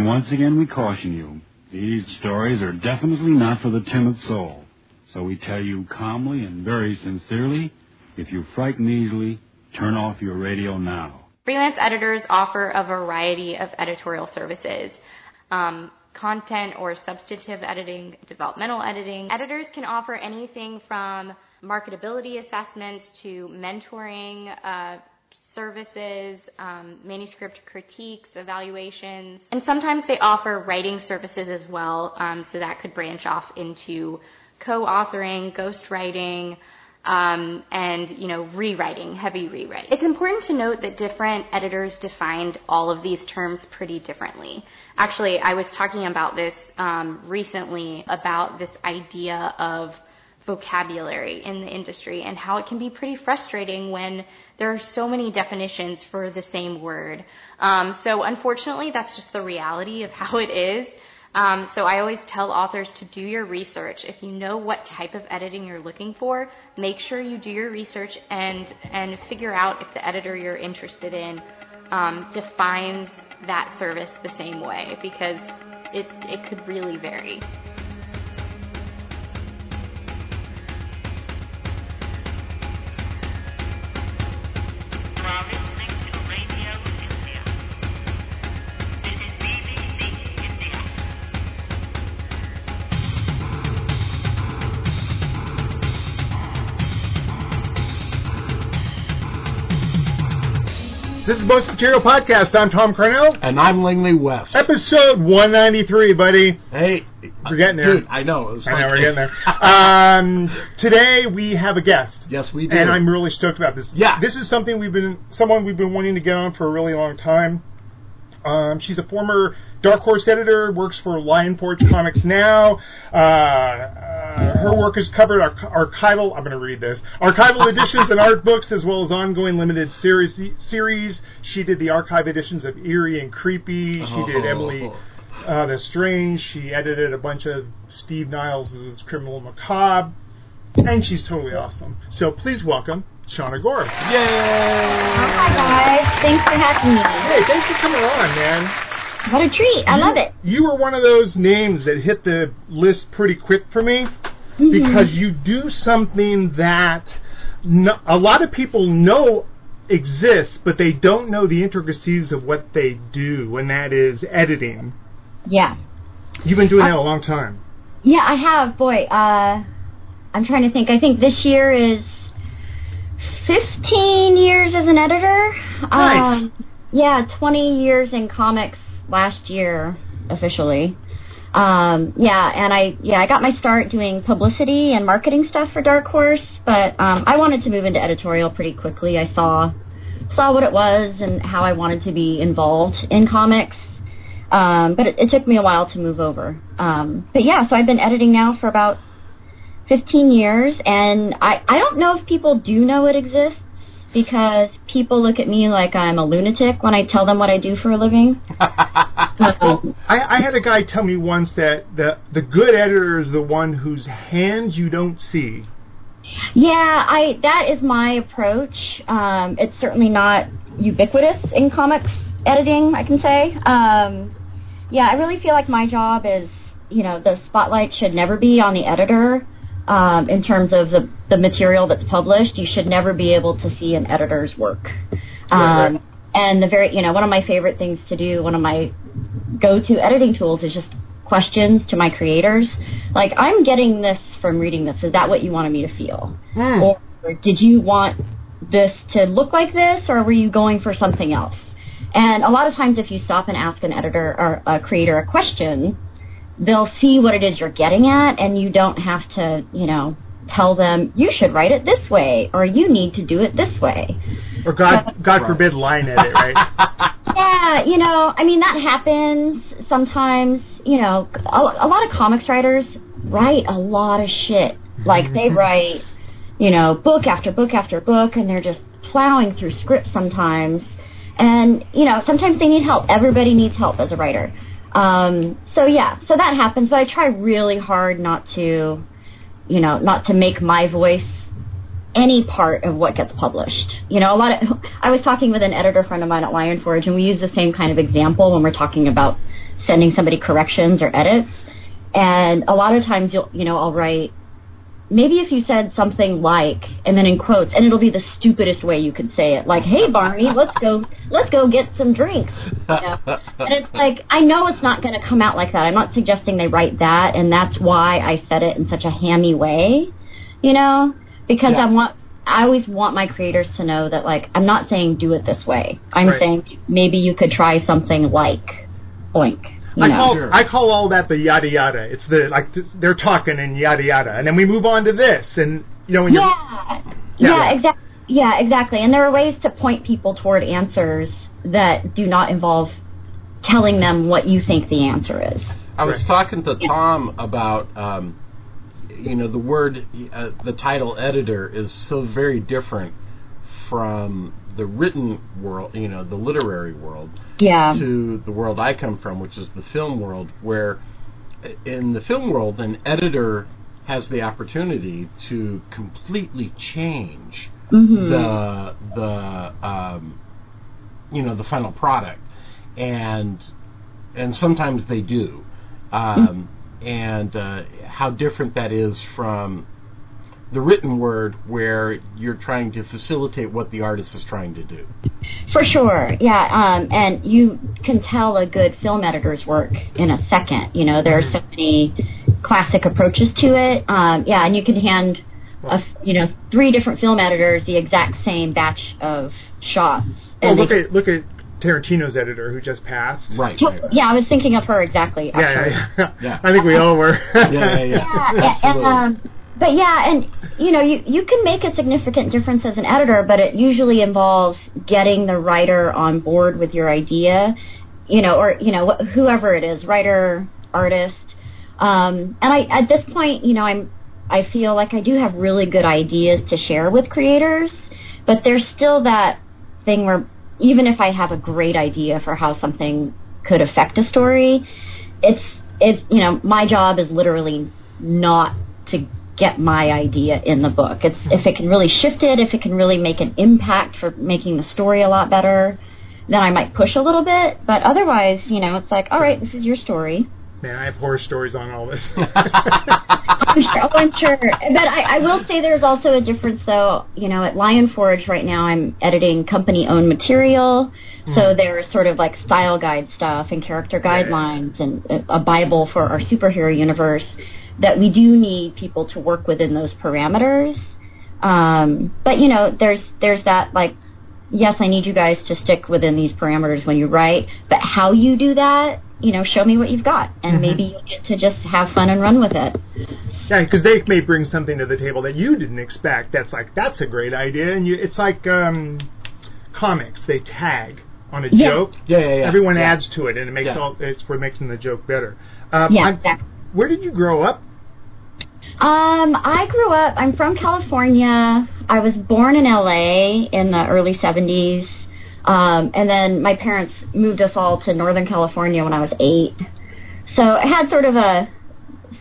And once again, we caution you these stories are definitely not for the timid soul. So we tell you calmly and very sincerely if you frighten easily, turn off your radio now. Freelance editors offer a variety of editorial services. Um, content or substantive editing, developmental editing. Editors can offer anything from marketability assessments to mentoring, uh, services, um, manuscript critiques, evaluations, and sometimes they offer writing services as well. Um, so that could branch off into co-authoring, ghostwriting, um, and you know rewriting, heavy rewrite. It's important to note that different editors defined all of these terms pretty differently. Actually, I was talking about this um, recently about this idea of vocabulary in the industry and how it can be pretty frustrating when there are so many definitions for the same word. Um, so unfortunately, that's just the reality of how it is. Um, so I always tell authors to do your research. If you know what type of editing you're looking for, make sure you do your research and and figure out if the editor you're interested in um, defines that service the same way because it it could really vary. Most Material Podcast. I'm Thom Carnell. And I'm Langley West. Episode 193, buddy. Hey, we're getting there. Dude, I know. I like, know we're getting there. um, today we have a guest. Yes, we do. And I'm really stoked about this. Yeah. This is something we've been, someone we've been wanting to get on for a really long time. Um, she's a former Dark Horse editor, works for Lion Forge Comics now. Uh, uh, her work has covered arch- archival. I'm going to read this archival editions and art books, as well as ongoing limited series. Series. She did the archive editions of Eerie and Creepy. She did Emily uh, the Strange. She edited a bunch of Steve Niles' Criminal Macabre, and she's totally awesome. So please welcome Shawna Gore. Yay! Hi guys, thanks for having me. Hey, thanks for coming on, man. What a treat! I love it. You were one of those names that hit the list pretty quick for me mm-hmm. because you do something that no, a lot of people know exists, but they don't know the intricacies of what they do, and that is editing. Yeah. You've been doing uh, that a long time. Yeah, I have. Boy, uh, I'm trying to think. I think this year is 15 years as an editor. Nice. Um, yeah, 20 years in comics last year officially. Um, yeah, and I yeah I got my start doing publicity and marketing stuff for Dark Horse, but um, I wanted to move into editorial pretty quickly. I saw saw what it was and how I wanted to be involved in comics. Um, but it, it, took me a while to move over. Um, but yeah, so I've been editing now for about 15 years, and I, I don't know if people do know it exists because people look at me like I'm a lunatic when I tell them what I do for a living. I, I had a guy tell me once that the the good editor is the one whose hands you don't see. Yeah, I that is my approach. Um, it's certainly not ubiquitous in comics editing. I can say. Um, yeah, I really feel like my job is, you know, the spotlight should never be on the editor um, in terms of the, the material that's published. You should never be able to see an editor's work. Um, right. And the very, you know, one of my favorite things to do, one of my go-to editing tools is just questions to my creators. Like, I'm getting this from reading this. Is that what you wanted me to feel? Mm. Or, or did you want this to look like this, or were you going for something else? And a lot of times, if you stop and ask an editor or a creator a question, they'll see what it is you're getting at and you don't have to, you know, tell them you should write it this way or you need to do it this way. Or God God forbid line edit, right? yeah, you know, I mean that happens sometimes, you know, a, a lot of comics writers write a lot of shit. Like they mm-hmm. write, you know, book after book after book and they're just plowing through scripts sometimes. And, you know, sometimes they need help. Everybody needs help as a writer. Um, so yeah, so that happens, but I try really hard not to, you know, not to make my voice any part of what gets published. You know, a lot of I was talking with an editor friend of mine at Lion Forge, and we use the same kind of example when we're talking about sending somebody corrections or edits. And a lot of times you'll, you know, I'll write, maybe if you said something like, and then in quotes, and it'll be the stupidest way you could say it, like, "Hey Barney, let's go, let's go get some drinks." You know? and it's like, I know it's not going to come out like that. I'm not suggesting they write that, and that's why I said it in such a hammy way, you know, because Yeah. I want. I always want my creators to know that, like, I'm not saying do it this way. I'm Right. saying maybe you could try something like, oink. You I know? call Sure. I call all that the yada yada. It's the like th- they're talking and yada yada, and then we move on to this, and you know when you're Yeah, Yeah. yeah, exactly. Yeah, exactly. And there are ways to point people toward answers that do not involve telling them what you think the answer is. I was talking to Thom about, um, you know, the word, uh, the title editor is so very different from the written world, you know, the literary world, Yeah. to the world I come from, which is the film world, where in the film world, an editor has the opportunity to completely change hmm the the um, you know the final product, and and sometimes they do, um, and uh, how different that is from the written word, where you're trying to facilitate what the artist is trying to do. For sure. Yeah. Um, and you can tell a good film editor's work in a second. You know, there are so many classic approaches to it. Um, yeah, and you can hand, a, you know, three different film editors the exact same batch of shots. oh, And look at look at Tarantino's editor who just passed. Right. To- right, right. Yeah, I was thinking of her exactly. Yeah, yeah, yeah. Yeah. I think we all were. Yeah, yeah, yeah. Yeah, and, Absolutely. um, but yeah, and you know, you you can make a significant difference as an editor, but it usually involves getting the writer on board with your idea, you know, or you know, wh- whoever it is, writer, artist. Um, and I at this point, you know, I'm I feel like I do have really good ideas to share with creators, but there's still that thing where even if I have a great idea for how something could affect a story, it's it's you know my job is literally not to get my idea in the book. It's if it can really shift it, if it can really make an impact for making the story a lot better, then I might push a little bit. But otherwise, you know, it's like, all right, this is your story. Man, I have horror stories on all this. I'm sure. Oh, I'm sure. But I, I will say there's also a difference, though. You know, at Lion Forge right now, I'm editing company-owned material, so hmm. there's sort of like style guide stuff and character Yeah. guidelines and a- a bible for our superhero universe. That we do need people to work within those parameters. Um, but you know, there's there's that like, yes, I need you guys to stick within these parameters when you write, but how you do that, you know, show me what you've got, and Mhm. maybe you get to just have fun and run with it. yeah, because they may bring something to the table that you didn't expect. That's like that's a great idea, and you it's like um, comics. They tag on a Yeah. joke. yeah, yeah, yeah. Everyone yeah. adds to it, and it makes Yeah. all it's for making the joke better. Uh, Yeah, I'm- exactly. Where did you grow up? Um, I grew up. I'm from California. I was born in LA in the early '70s, um, and then my parents moved us all to Northern California when I was eight. So I had sort of a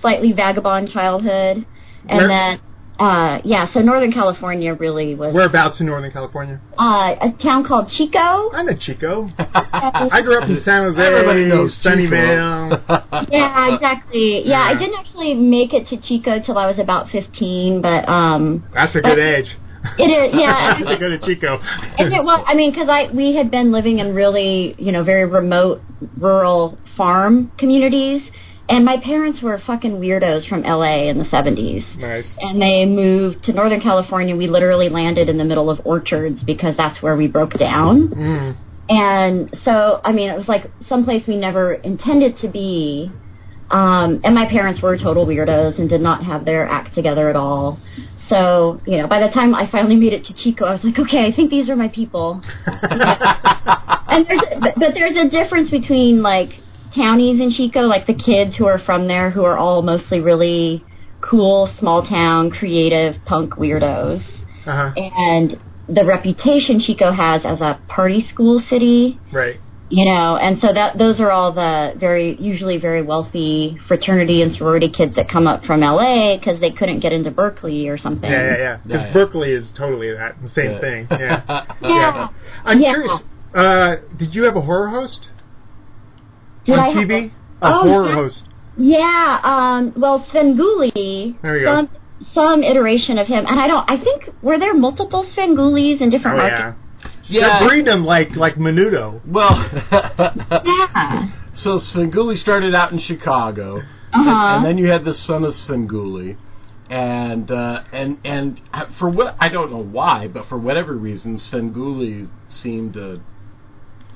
slightly vagabond childhood, and Where- then uh, yeah. So Northern California really was Whereabouts in Northern California? uh, a town called Chico. I'm a Chico. I grew up in San Jose, Everybody knows Sunnyvale. Chico. Yeah, exactly. Yeah, I didn't actually make it to Chico till I was about 15, but um, That's a good age. it is. Yeah, to go to Chico. And it was, I mean, because I we had been living in really, you know, very remote rural farm communities, and my parents were fucking weirdos from LA in the 70s. nice. And they moved to Northern California. We literally landed in the middle of orchards because that's where we broke down. Mm. And so, I mean, it was like someplace we never intended to be. Um, and my parents were total weirdos and did not have their act together at all. So, you know, by the time I finally made it to Chico, I was like, okay, I think these are my people. and there's, but, but there's a difference between like townies in Chico, like the kids who are from there, who are all mostly really cool, small town, creative punk weirdos, Uh-huh. and the reputation Chico has as a party school city Right. you know and so that those are all the very usually very wealthy fraternity and sorority kids that come up from LA because they couldn't get into Berkeley or something Yeah, yeah, yeah. Because Yeah, yeah. Berkeley is totally that same Yeah. thing. Yeah. yeah I'm Yeah. curious. Uh, did you have a horror host Did on I have TV? a Oh, horror yeah. host. Yeah, um, well, Svengoolie. There you go. some, Some iteration of him, and I don't. I think were there multiple Svengoolies in Oh different yeah. markets. They're breeding them like like Menudo. Well, Yeah. so Svengoolie started out in Chicago, Uh and, and then you had the son of Svengoolie, and uh, and and for what I don't know why, but for whatever reason, Svengoolie seemed to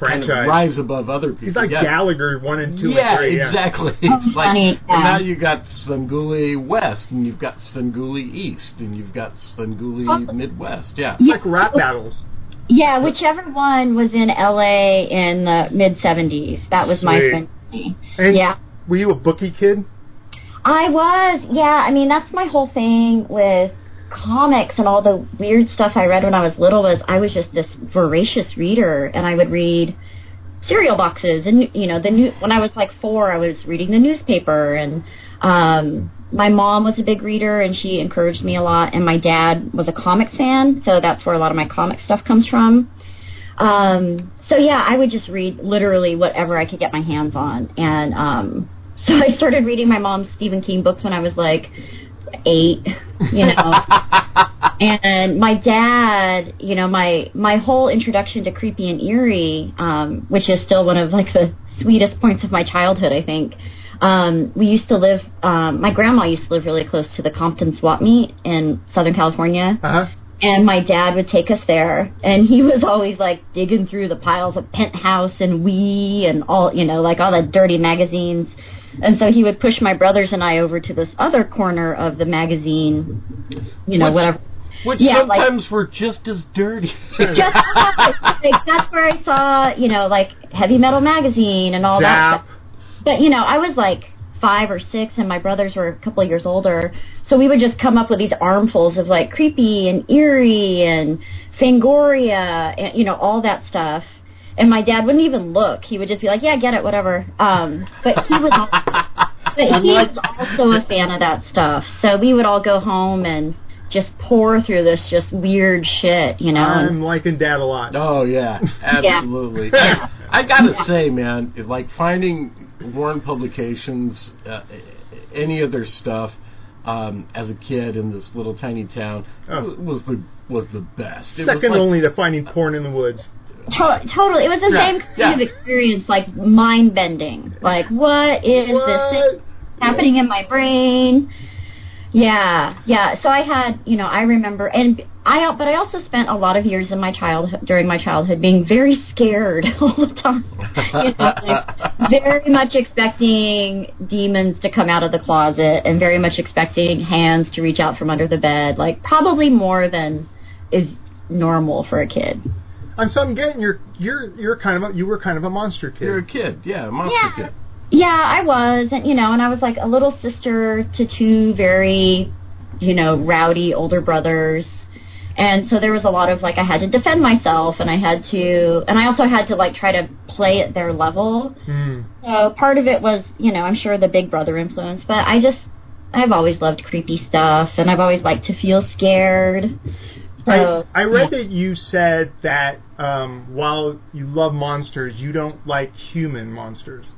kind of rise above other people. He's like yeah. Gallagher one and two yeah, and three. Yeah. exactly. Oh, It's like funny, and now um, you got Svengoolie West, and you've got Svengoolie East, and you've got Svengoolie Midwest. Yeah. Yeah. Like rap battles. Yeah, whichever one was in LA in the mid 70s. That was my Sweet. Svengoolie. And Yeah. Were you a bookie kid? I was, yeah. I mean, that's my whole thing with comics and all the weird stuff I read when I was little. Was I was just this voracious reader, and I would read cereal boxes, and you know, the new. When I was like four, I was reading the newspaper, and um, my mom was a big reader, and she encouraged me a lot. And my dad was a comics fan, so that's where a lot of my comic stuff comes from. Um, so yeah, I would just read literally whatever I could get my hands on, and um, so I started reading my mom's Stephen King books when I was like eight, you know. and my dad, you know, my my whole introduction to creepy and eerie, um, which is still one of like the sweetest points of my childhood, I think. Um, we used to live. Um, my grandma used to live really close to the Compton swap meet in Southern California Uh huh. and my dad would take us there and he was always like digging through the piles of penthouse and we and all you know like all the dirty magazines and so he would push my brothers and i over to this other corner of the magazine you know Which- whatever Which Yeah, like- sometimes were just as dirty. just like, that's where i saw you know like heavy metal magazine and all that stuff. But you know, I was like five or six, and my brothers were a couple of years older. So we would just come up with these armfuls of like creepy and eerie and Fangoria, and you know, all that stuff. And my dad wouldn't even look; he would just be like, "Yeah, get it, whatever." Um, but he was, but he was also a fan of that stuff. So we would all go home and just pour through this just weird shit, you know. I'm liking Dad a lot. Oh yeah, absolutely. Yeah. I gotta say, man, like finding Warren Publications, uh, any of their stuff um, as a kid in this little tiny town Oh. w- was the was the best. It was Second like- only to finding porn in the woods. To- totally. It was the Yeah, same kind yeah. of experience, like mind bending. Like, what is this What? thing happening in my brain? Yeah, yeah. So I had, you know, I remember, and I, but I also spent a lot of years in my childhood, during my childhood, being very scared all the time. You know, like, very much expecting demons to come out of the closet, and very much expecting hands to reach out from under the bed. Like, probably more than is normal for a kid. And so I'm getting you're you're you're kind of a, you were kind of a monster kid. You're a kid, yeah, a monster Yeah. kid. Yeah, I was, and you know, and I was like a little sister to two very, you know, rowdy older brothers. And so there was a lot of like I had to defend myself and I had to and I also had to like try to play at their level. Hmm. So part of it was, you know, I'm sure the big brother influence, but I just I've always loved creepy stuff and I've always liked to feel scared. So I, I read that you said that um, while you love monsters, you don't like human monsters.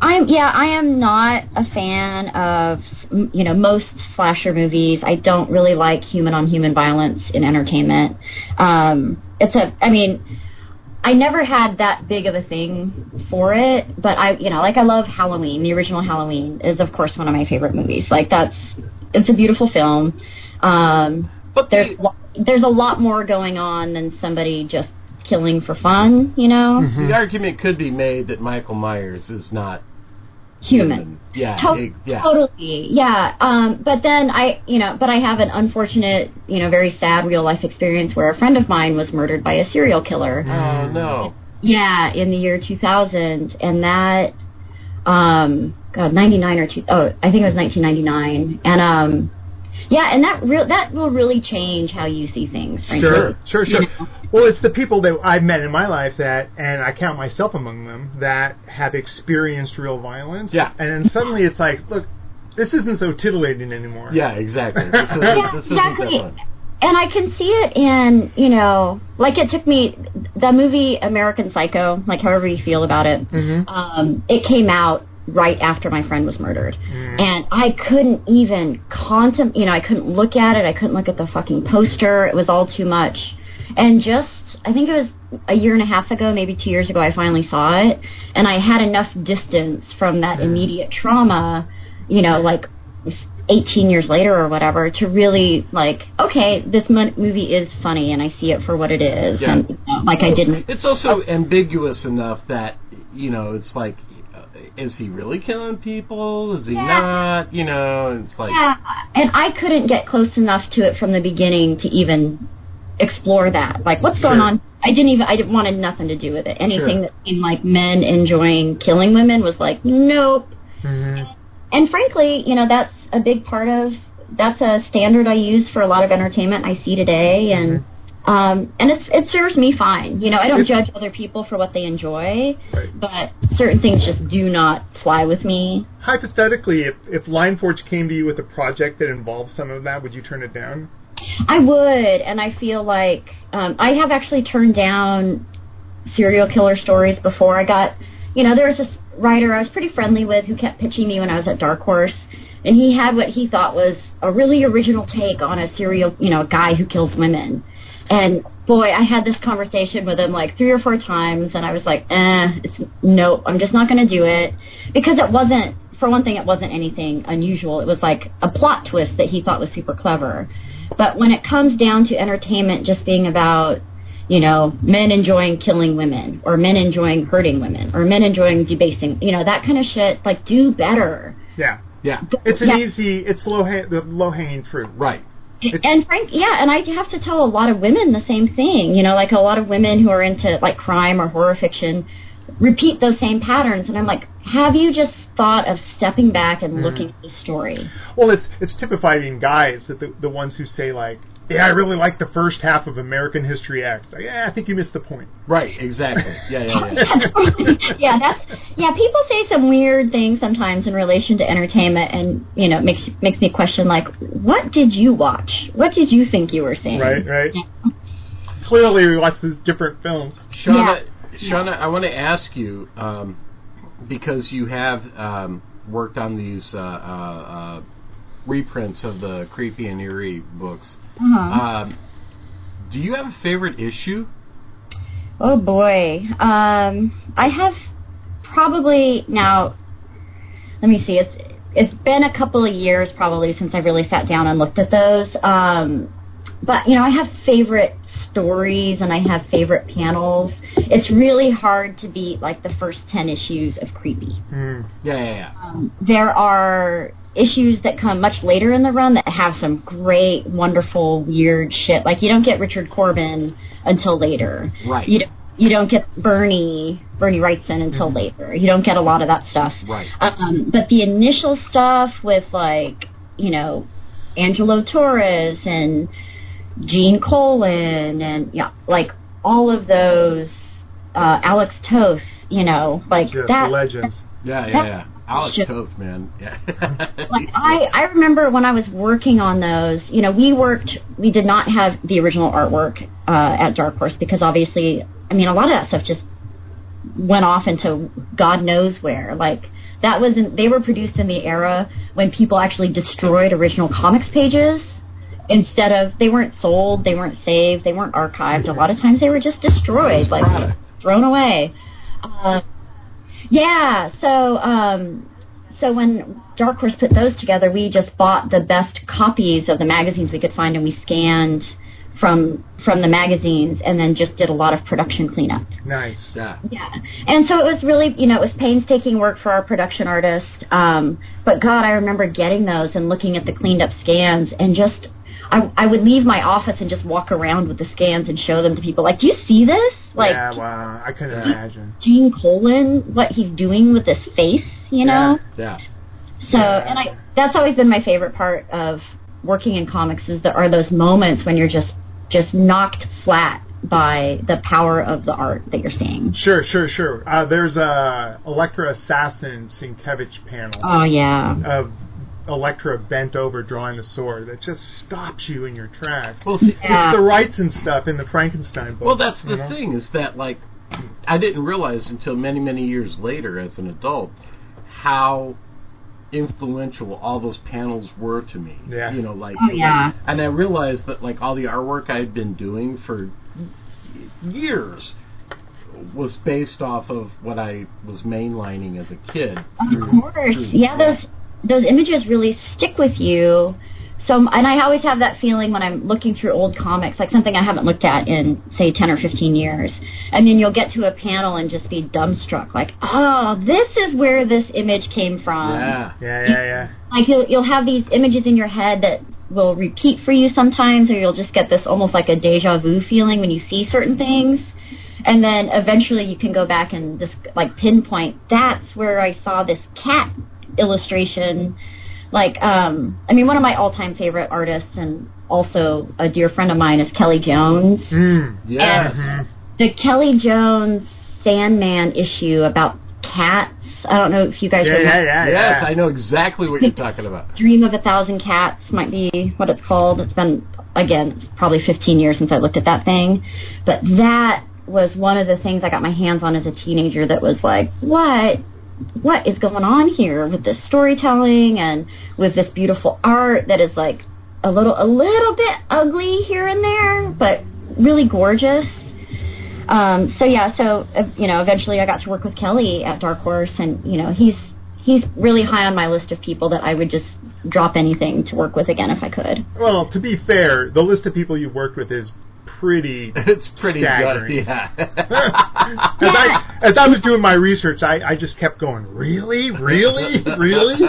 I'm yeah, I am not a fan of you know most slasher movies. I don't really like human on human violence in entertainment. Um, it's a, I mean, I never had that big of a thing for it, but I you know like I love Halloween. The original Halloween is of course one of my favorite movies. Like that's it's a beautiful film. Um, But there's the, lo- there's a lot more going on than somebody just killing for fun. You know, the argument could be made that Michael Myers is not human. Yeah, To- it- yeah. Totally, yeah. Um, but then I, you know, but I have an unfortunate, you know, very sad real life experience where a friend of mine was murdered by a serial killer. Oh no. Yeah, in the year 2000, and that, um, God, 99 or two, oh, I think it was 1999, and um, yeah, and that real that will really change how you see things. Frankly. Sure, sure, sure. You know? Well, it's the people that I've met in my life that, and I count myself among them, that have experienced real violence. Yeah. And then suddenly it's like, look, this isn't so titillating anymore. Yeah, exactly. This isn't, Yeah, this isn't exactly. that. And I can see it in, you know, like it took me the movie American Psycho, like however you feel about it. hmm Um, it came out right after my friend was murdered. And I couldn't even contemplate, you know, I couldn't look at it. I couldn't look at the fucking poster. It was all too much. And just, I think it was a year and a half ago, maybe two years ago, I finally saw it. And I had enough distance from that immediate trauma, you know, like 18 years later or whatever, to really, like, okay, this mo- movie is funny and I see it for what it is. Yeah. And, you know, like, I didn't. It's also ambiguous enough that you know it's like, uh, is he really killing people? Is he Yeah. not? You know, it's like Yeah, and I couldn't get close enough to it from the beginning to even explore that. Like, what's going Sure. on? I didn't even. I didn't wanted nothing to do with it. Anything Sure. that seemed like men enjoying killing women was like, nope. hmm And frankly, you know, that's a big part of. That's a standard I use for a lot of entertainment I see today, and um, and it's it serves me fine. You know, I don't It's- judge other people for what they enjoy, Right. but certain things just do not fly with me. Hypothetically, if if Lion Forge came to you with a project that involved some of that, would you turn it down? I would, and I feel like um, I have actually turned down serial killer stories before. I got, you know, there was this writer I was pretty friendly with who kept pitching me when I was at Dark Horse, and he had what he thought was a really original take on a serial, you know, a guy who kills women. And boy, I had this conversation with him like three or four times, and I was like, eh, it's nope, I'm just not going to do it because it wasn't. For one thing, it wasn't anything unusual. It was like a plot twist that he thought was super clever. But when it comes down to entertainment just being about, you know, men enjoying killing women, or men enjoying hurting women, or men enjoying debasing, you know, that kind of shit, like, do better. Yeah, yeah, it's an Yeah. easy, it's low hang, the low hanging fruit. right. And Frank, yeah, and I have to tell a lot of women the same thing. You know, like a lot of women who are into like crime or horror fiction repeat those same patterns, and I'm like, have you just thought of stepping back and mm. looking at the story? Well, it's it's typified in guys that the the ones who say like, yeah, I really like the first half of American History X. Yeah, I think you missed the point. Right, exactly. Yeah, yeah, yeah. yeah, that's yeah. People say some weird things sometimes in relation to entertainment, and you know, makes makes me question like, what did you watch? What did you think you were seeing? Right, right. Clearly, we watched these different films. Shawna, Shawna, I want to ask you um, because you have um, worked on these uh, uh, uh, reprints of the creepy and eerie books. Uh-huh. Um, do you have a favorite issue? Oh boy. Um, I have probably now. Let me see. It's it's been a couple of years probably since I really sat down and looked at those. Um, but you know, I have favorite stories and I have favorite panels. It's really hard to beat like the first ten issues of Creepy. Mm. Yeah, yeah, yeah. Um, there are issues that come much later in the run that have some great, wonderful, weird shit. Like you don't get Richard Corbin until later. Right. You don't, you don't get Bernie Bernie Wrightson until later. You don't get a lot of that stuff. Right. Um, but the initial stuff with like you know Angelo Torres and Gene Colan and yeah, like all of those uh, Alex Toth. You know, like Just that. legends. Yeah, yeah, yeah. Alex. Toth, man. Yeah. like I, I remember when I was working on those, you know, we worked, we did not have the original artwork uh, at Dark Horse because obviously, I mean, a lot of that stuff just went off into God knows where. Like that was, in, they were produced in the era when people actually destroyed original comics pages instead of they weren't sold, they weren't saved, they weren't archived. A lot of times they were just destroyed, like product. thrown away. Uh, yeah, so um, so when Dark Horse put those together, we just bought the best copies of the magazines we could find, and we scanned from from the magazines, and then just did a lot of production cleanup. Nice. yeah. Yeah, and so it was really, you know, it was painstaking work for our production artist. Um, but God, I remember getting those and looking at the cleaned up scans, and just, I, I would leave my office and just walk around with the scans and show them to people. Like, do you see this? Like, yeah, wow, I couldn't imagine. Gene Colan, what he's doing with this face, you know? Yeah. So, Yeah. and I that's always been my favorite part of working in comics is there are those moments when you're just just knocked flat by the power of the art that you're seeing. Sure, sure, sure. Uh, there's a Elektra Assassin Sienkiewicz panel Oh yeah. of Elektra bent over drawing the sword that just stops you in your tracks. Well, see, Yeah. It's the Wrightson stuff in the Frankenstein book. Well, that's the know? thing is that like I didn't realize until many many years later as an adult how influential all those panels were to me. Yeah. You know, like, Oh, yeah. and I realized that like all the artwork I'd been doing for years was based off of what I was mainlining as a kid. Of through- course, through- yeah. Those those images really stick with you. So, and I always have that feeling when I'm looking through old comics, like something I haven't looked at in say ten or fifteen years, and then you'll get to a panel and just be dumbstruck, like, oh, this is where this image came from. Yeah. Yeah, yeah, yeah. Like you'll you'll have these images in your head that will repeat for you sometimes, or you'll just get this almost like a deja vu feeling when you see certain things. And then eventually you can go back and just like pinpoint that's where I saw this cat illustration. Like, um, I mean, one of my all-time favorite artists and also a dear friend of mine is Kelly Jones. Mm. Yes. The Kelly Jones Sandman issue about cats. I don't know if you guys Yeah, remember. yeah, yeah. Yes, yeah. I know exactly what you're talking about. Dream of a Thousand Cats might be what it's called. It's been again it's probably 15 years since I looked at that thing, but that was one of the things I got my hands on as a teenager. That was like, what, what is going on here with this storytelling and with this beautiful art that is like a little, a little bit ugly here and there, but really gorgeous. Um, so yeah, so uh, you know, eventually I got to work with Kelly at Dark Horse, and you know, he's he's really high on my list of people that I would just drop anything to work with again if I could. Well, to be fair, the list of people you've worked with is pretty. It's pretty Staggering. good. Yeah. as, I, as I was doing my research, I, I just kept going, really? Really? Really?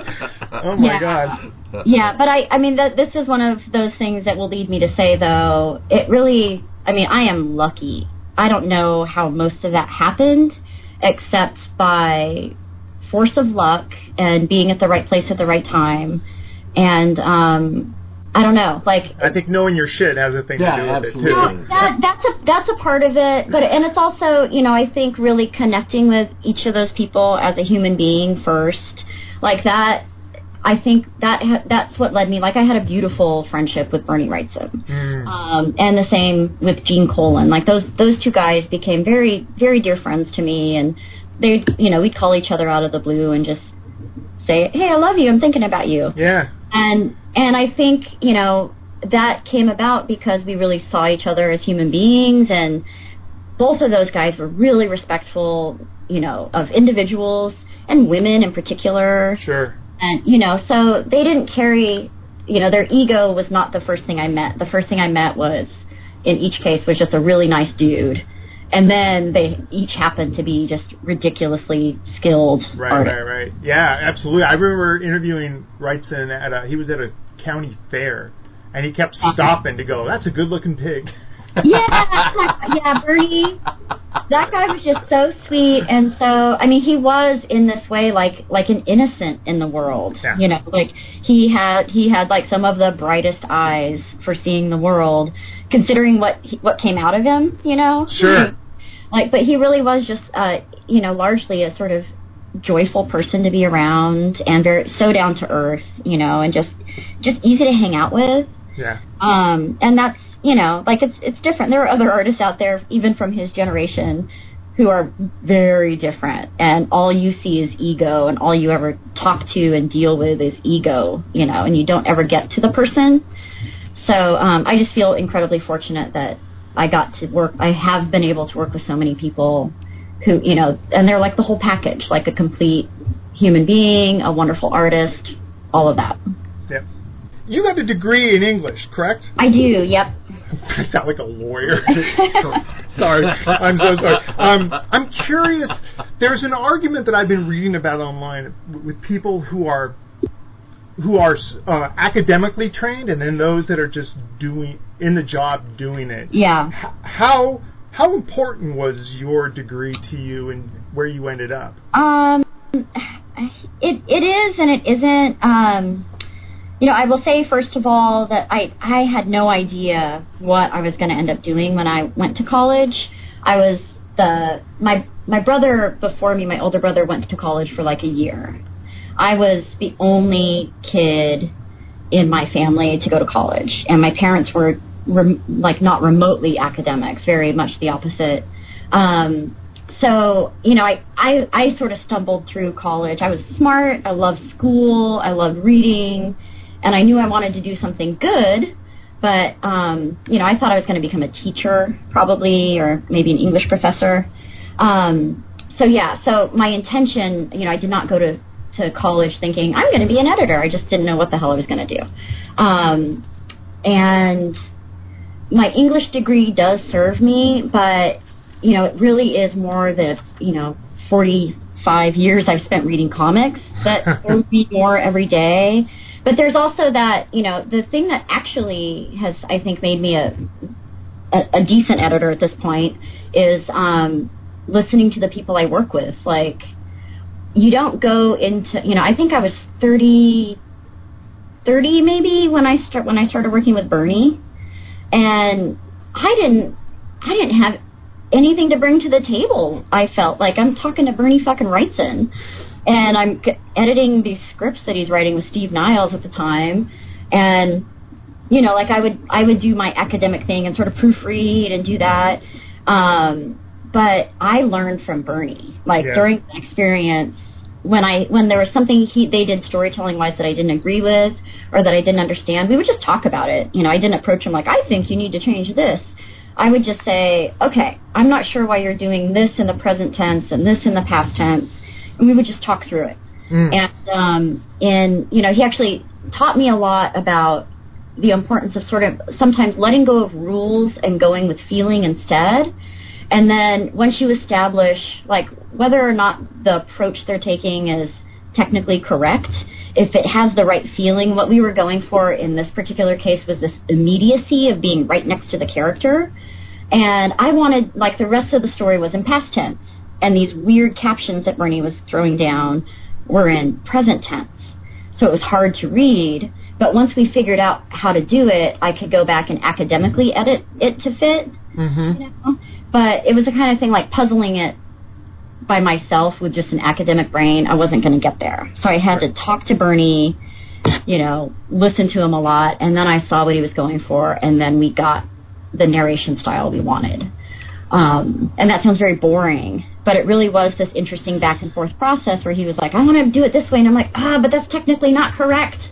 Oh my Yeah. god. yeah, but I, I mean, that this is one of those things that will lead me to say, though, it really, I mean, I am lucky. I don't know how most of that happened, except by force of luck and being at the right place at the right time. And, um, I don't know, like, I think knowing your shit has a thing Yeah, to do with absolutely. it, Well, too. that, that's a that's a part of it, but and it's also you know I think really connecting with each of those people as a human being first, like that. I think that ha- that's what led me. Like I had a beautiful friendship with Bernie Wrightson, Mm. um, and the same with Gene Colan. Like those those two guys became very very dear friends to me, and they you know we'd call each other out of the blue and just say, "Hey, I love you. I'm thinking about you." Yeah. And and I think you know that came about because we really saw each other as human beings, and both of those guys were really respectful, you know, of individuals and women in particular, Sure. and you know, so they didn't carry, you know, their ego was not the first thing I met. The first thing I met was, in each case, was just a really nice dude. And then they each happened to be just ridiculously skilled Right, artists. right, right. Yeah, absolutely. I remember interviewing Wrightson at a. He was at a county fair, and he kept stopping to go. That's a good-looking pig. Yeah, yeah, Bernie. That guy was just so sweet, and so I mean, he was in this way like like an innocent in the world. Yeah. You know, like he had he had like some of the brightest eyes for seeing the world, considering what he, what came out of him. You know, Sure. like, but he really was just uh, you know largely a sort of joyful person to be around and very so down to earth. You know, and just just easy to hang out with. Yeah. Um, and that's you know like it's it's different. There are other artists out there, even from his generation, who are very different, and all you see is ego, and all you ever talk to and deal with is ego, you know, and you don't ever get to the person. So um, I just feel incredibly fortunate that I got to work. I have been able to work with so many people who you know, and they're like the whole package, like a complete human being, a wonderful artist, all of that. You got a degree in English, correct? I do. Yep. I sound like a lawyer. sorry, I'm so sorry. Um, I'm curious. There's an argument that I've been reading about online with people who are who are uh, academically trained, and then those that are just doing in the job doing it. Yeah. How how important was your degree to you, and where you ended up? Um, it it is and it isn't. Um, you know, I will say first of all that I I had no idea what I was going to end up doing when I went to college. I was the my my brother before me, my older brother went to college for like a year. I was the only kid in my family to go to college, and my parents were rem- like not remotely academics, very much the opposite. Um, so you know, I, I I sort of stumbled through college. I was smart. I loved school. I loved reading, and I knew I wanted to do something good. But um, you know, I thought I was going to become a teacher, probably, or maybe an English professor. Um, so yeah, so my intention, you know, I did not go to to college thinking I'm going to be an editor. I just didn't know what the hell I was going to do. Um, and my English degree does serve me, but you know, it really is more the you know 45 years I've spent reading comics that serve me more every day. But there's also that you know the thing that actually has I think made me a a, a decent editor at this point is um, listening to the people I work with. Like, you don't go into, you know, I think I was 30, 30 maybe when I start when I started working with Bernie, and I didn't, I didn't have anything to bring to the table. I felt like I'm talking to Bernie fucking Wrightson, and I'm c- editing these scripts that he's writing with Steve Niles at the time, and you know, like I would I would do my academic thing and sort of proofread and do that. Um, but I learned from Bernie. Like Yeah. during the experience when I when there was something he they did storytelling wise that I didn't agree with or that I didn't understand, we would just talk about it. You know, I didn't approach him like I think you need to change this. I would just say, okay, I'm not sure why you're doing this in the present tense and this in the past tense, we would just talk through it. And um, and you know, he actually taught me a lot about the importance of sort of sometimes letting go of rules and going with feeling instead. And then once you establish, like, whether or not the approach they're taking is technically correct, if it has the right feeling, what we were going for in this particular case was this immediacy of being right next to the character. And I wanted, like, the rest of the story was in past tense. And these weird captions that Bernie was throwing down were in present tense. So it was hard to read. But once we figured out how to do it, I could go back and academically edit it to fit. Mm-hmm. You know? But it was the kind of thing like puzzling it by myself with just an academic brain. I wasn't going to get there. So I had to talk to Bernie, you know, listen to him a lot, and then I saw what he was going for, and then we got the narration style we wanted. Um, and that sounds very boring, but it really was this interesting back and forth process where he was like, I want to do it this way. And I'm like, ah, but that's technically not correct.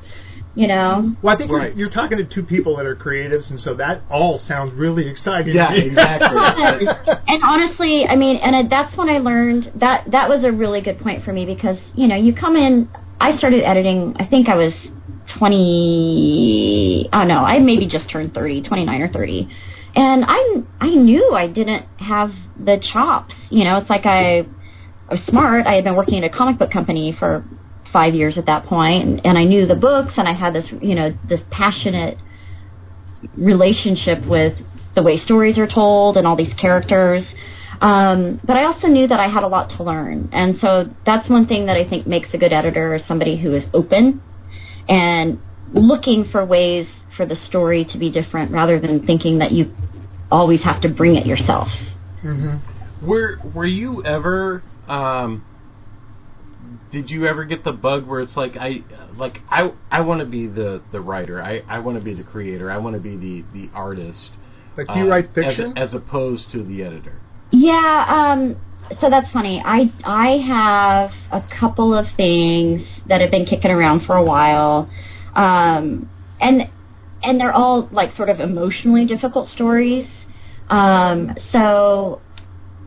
You know? Well, I think Right. you're, you're talking to two people that are creatives, and so that all sounds really exciting. Yeah, exactly. and honestly, I mean, and that's when I learned that that was a really good point for me because you know you come in. I started editing. I think I was twenty. Oh no, I maybe just turned 30, 29 or thirty, and I I knew I didn't have the chops. You know, it's like I, I was smart. I had been working at a comic book company for five years at that point, and, and I knew the books, and I had this you know this passionate relationship with the way stories are told and all these characters. Um, but I also knew that I had a lot to learn. And so that's one thing that I think makes a good editor is somebody who is open and looking for ways for the story to be different rather than thinking that you always have to bring it yourself. Were were you ever um did you ever get the bug where it's like I like I I want to be the the writer. I I want to be the creator. I want to be the the artist. Like, do you uh, write as- fiction? as, opposed to the editor? Yeah, um, so that's funny. I I have a couple of things that have been kicking around for a while, um, and and they're all like sort of emotionally difficult stories. Um, so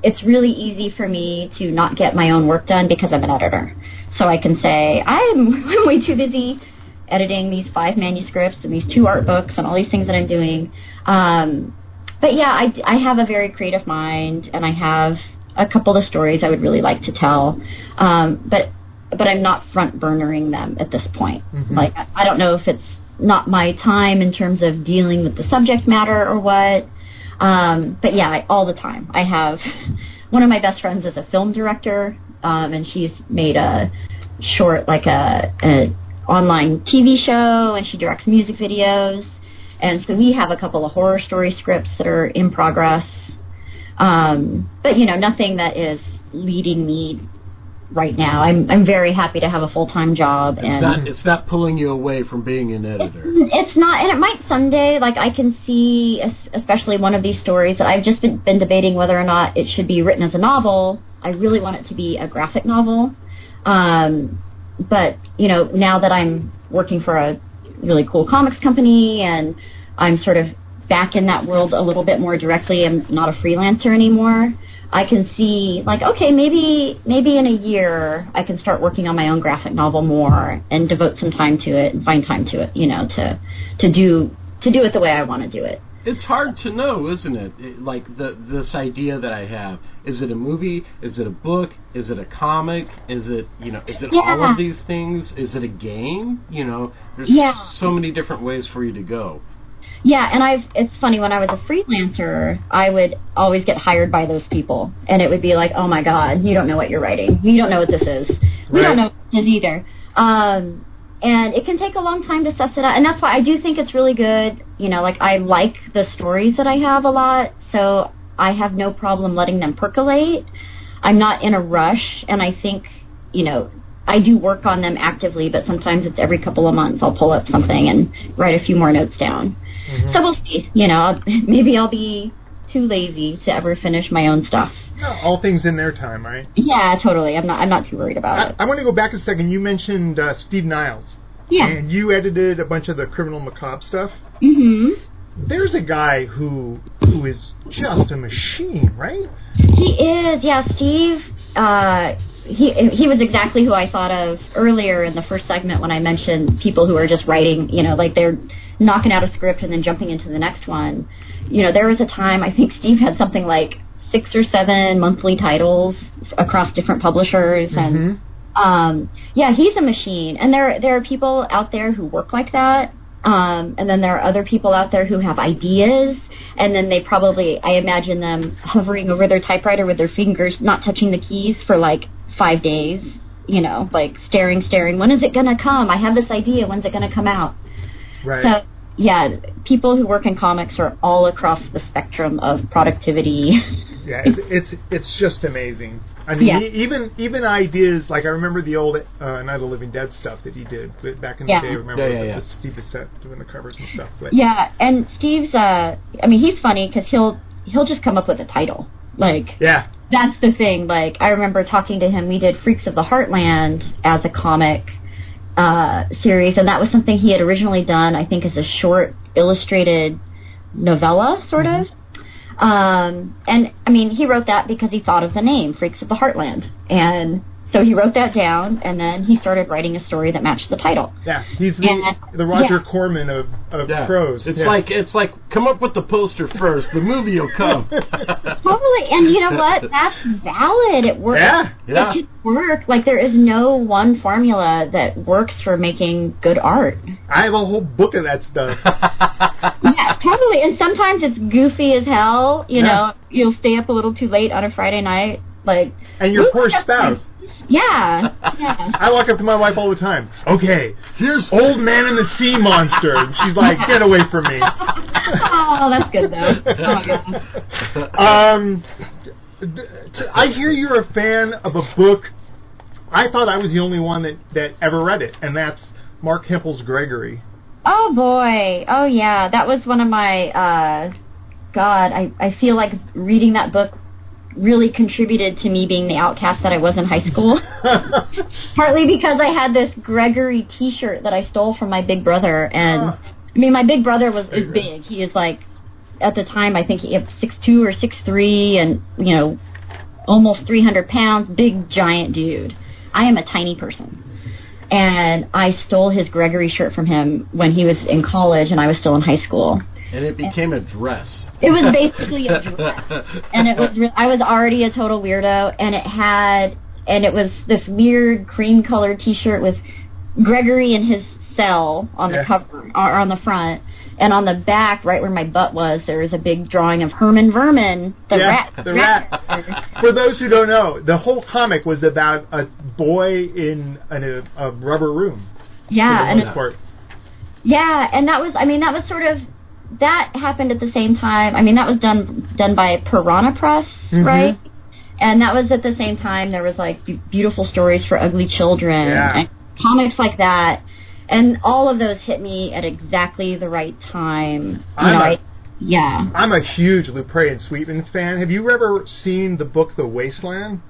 it's really easy for me to not get my own work done because I'm an editor. So I can say I'm, way too busy editing these five manuscripts and these two art books and all these things that I'm doing. Um, but yeah, I, I have a very creative mind, and I have a couple of stories I would really like to tell. Um, but but I'm not front burnering them at this point. Like I- I don't know if it's not my time in terms of dealing with the subject matter or what. Um, but yeah, I, all the time. I have one of my best friends is a film director, um, and she's made a short like a, a online TV show, and she directs music videos. And so we have a couple of horror story scripts that are in progress. Um, but you know, nothing that is leading me right now. I'm I'm very happy to have a full time job It's and not it's not pulling you away from being an editor. it's not, and it might someday. Like I can see, especially one of these stories that I've just been, been debating whether or not it should be written as a novel I really want it to be a graphic novel. Um, but you know, now that I'm working for a really cool comics company and I'm sort of back in that world a little bit more directly, I'm not a freelancer anymore. I can see like okay maybe maybe in a year I can start working on my own graphic novel more and devote some time to it and find time to it you know to to do to do it the way I want to do it. It's hard to know, isn't it? it? Like the this idea that I have. Is it a movie? Is it a book? Is it a comic? Is it you know? Is it Yeah. all of these things? Is it a game? You know, there's Yeah. so many different ways for you to go. Yeah, and I've it's funny when I was a freelancer, I would always get hired by those people, and it would be like, oh my god, you don't know what you're writing, you don't know what this is, we Right. don't know what this is either. Um, and it can take a long time to suss it out, and that's why I do think it's really good. You know, like I like the stories that I have a lot, so I have no problem letting them percolate. I'm not in a rush, and I think you know. I do work on them actively, but sometimes it's every couple of months I'll pull up something and write a few more notes down. So we'll see. You know, maybe I'll be too lazy to ever finish my own stuff. No, all things in their time, right? Yeah, totally. I'm not. I'm not too worried about I, it. I want to go back a second. You mentioned uh, Steve Niles, Yeah. and you edited a bunch of the criminal macabre stuff. Mhm. There's a guy who who is just a machine, right? He is. Yeah, Steve. Uh, he he was exactly who I thought of earlier in the first segment when I mentioned people who are just writing. You know, like they're knocking out a script and then jumping into the next one. You know, there was a time I think Steve had something like six or seven monthly titles across different publishers and. Mhm. um yeah he's a machine and there there are people out there who work like that um and then there are other people out there who have ideas and then they probably i imagine them hovering over their typewriter with their fingers not touching the keys for like five days you know like staring staring when is it going to come i have this idea when's it going to come out Right. so yeah people who work in comics are all across the spectrum of productivity Yeah, it's it's, it's just amazing. I mean, Yeah. even even ideas like I remember the old uh, Night of the Living Dead stuff that he did back in the Yeah. day. I remember Yeah, yeah, the, yeah. the Steve Bissette doing the covers and stuff. But Yeah, and Steve's uh I mean he's funny cuz he'll he'll just come up with a title. Like yeah, that's the thing. Like I remember talking to him we did Freaks of the Heartland as a comic uh series and that was something he had originally done I think as a short illustrated novella sort of. Um and I mean he wrote that because he thought of the name Freaks of the Heartland and so he wrote that down and then he started writing a story that matched the title. yeah, he's the, Yeah. the Roger Yeah. Corman of of Yeah. prose. It's Yeah. like it's like come up with the poster first. The movie will come. Totally, and you know what? That's valid. It works. Yeah, yeah. It can work. Like there is no one formula that works for making good art. I have a whole book of that stuff. Yeah, totally. And sometimes it's goofy as hell. You Yeah. know, you'll stay up a little too late on a Friday night. Like, And your poor spouse. yeah, yeah. I walk up to my wife all the time. Okay, Here's old man in the sea monster. And she's like, get away from me. Oh, that's good though. Oh. Um, th- t- I hear you're a fan of a book. I thought I was the only one that, that ever read it, and that's Marc Hempel's Gregory. Oh boy. Oh yeah. That was one of my uh God, I, I feel like reading that book really contributed to me being the outcast that I was in high school. Partly because I had this Gregory t shirt that I stole from my big brother and Ah. I mean my big brother was is Big. big. He is like at the time I think he was six two or six three and you know almost three hundred pounds, big giant dude. I am a tiny person and I stole his Gregory shirt from him when he was in college and I was still in high school. And it became a dress. It was basically a dress, and it was re- I was already a total weirdo, and it had and it was this weird cream colored T-shirt with Gregory in his cell on the Yeah. cover or on the front, and on the back, right where my butt was, there was a big drawing of Herman Vermin, the Yeah, rat. the rat. For those who don't know, the whole comic was about a boy in, in a, a rubber room. For Yeah, the and most part. Yeah, and that was I mean that was sort of that happened at the same time. I mean that was done done by Piranha Press, Mhm. right? And that was at the same time there was like be- beautiful stories for ugly children Yeah. and comics like that. And all of those hit me at exactly the right time. You I'm know, a- I, yeah. I'm a huge Louapre and Sweetman fan. Have you ever seen the book The Wasteland?